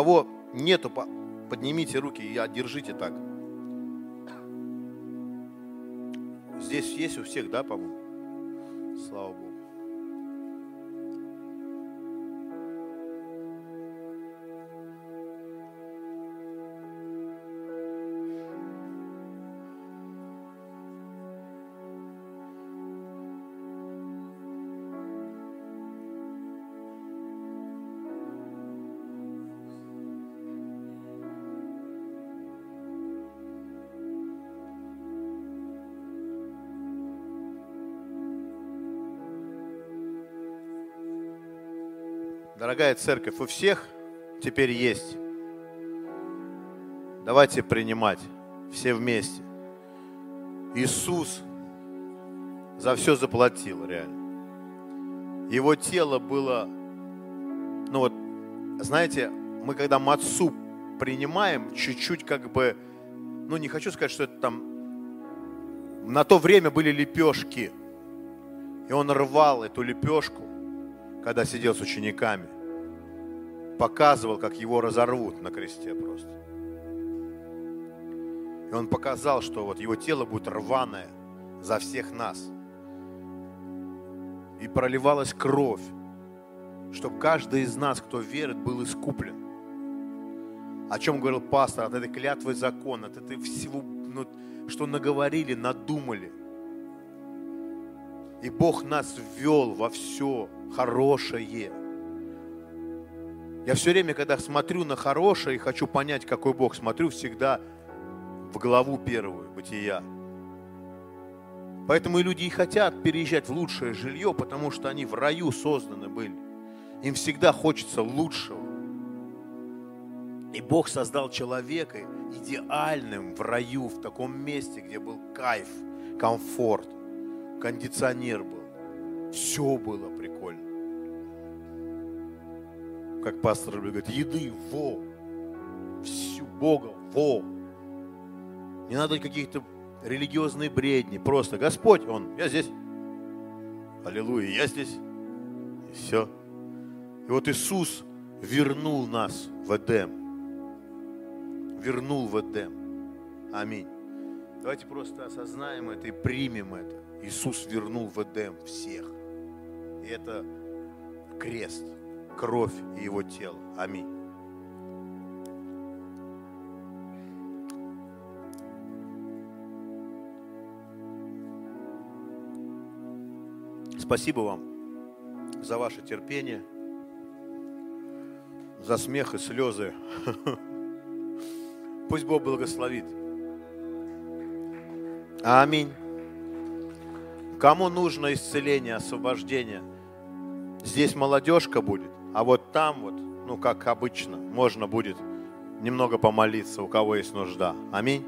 Кого нету, поднимите руки и держите так. Здесь есть у всех, да, по-моему? Дорогая церковь, у всех теперь есть. Давайте принимать все вместе. Иисус за все заплатил, реально. Его тело было, ну вот, знаете, мы когда мацу принимаем, чуть-чуть как бы, ну не хочу сказать, что это там, на то время были лепешки. И он рвал эту лепешку, когда сидел с учениками, показывал, как его разорвут на кресте просто. И он показал, что вот его тело будет рваное за всех нас. И проливалась кровь, чтобы каждый из нас, кто верит, был искуплен. О чем говорил пастор, от этой клятвы закона, от этой всего, ну, что наговорили, надумали. И Бог нас ввел во все хорошее. Я все время, когда смотрю на хорошее и хочу понять, какой Бог, смотрю всегда в главу первую, бытия. Поэтому и люди и хотят переезжать в лучшее жилье, потому что они в раю созданы были. Им всегда хочется лучшего. И Бог создал человека идеальным в раю, в таком месте, где был кайф, комфорт кондиционер был. Все было Как пастор говорит, еды, во, всю Бога, во. Не надо каких-то религиозные бредни. Просто Господь, Он, я здесь. Аллилуйя, я здесь. И все. И вот Иисус вернул нас в Эдем. Вернул в Эдем. Аминь. Давайте просто осознаем это и примем это. Иисус вернул в Эдем всех. И это крест, кровь и его тело. Аминь. Спасибо вам за ваше терпение, за смех и слезы. Пусть Бог благословит. Аминь. Кому нужно исцеление, освобождение? Здесь молодежка будет, а вот там вот, ну как обычно, можно будет немного помолиться, у кого есть нужда. Аминь.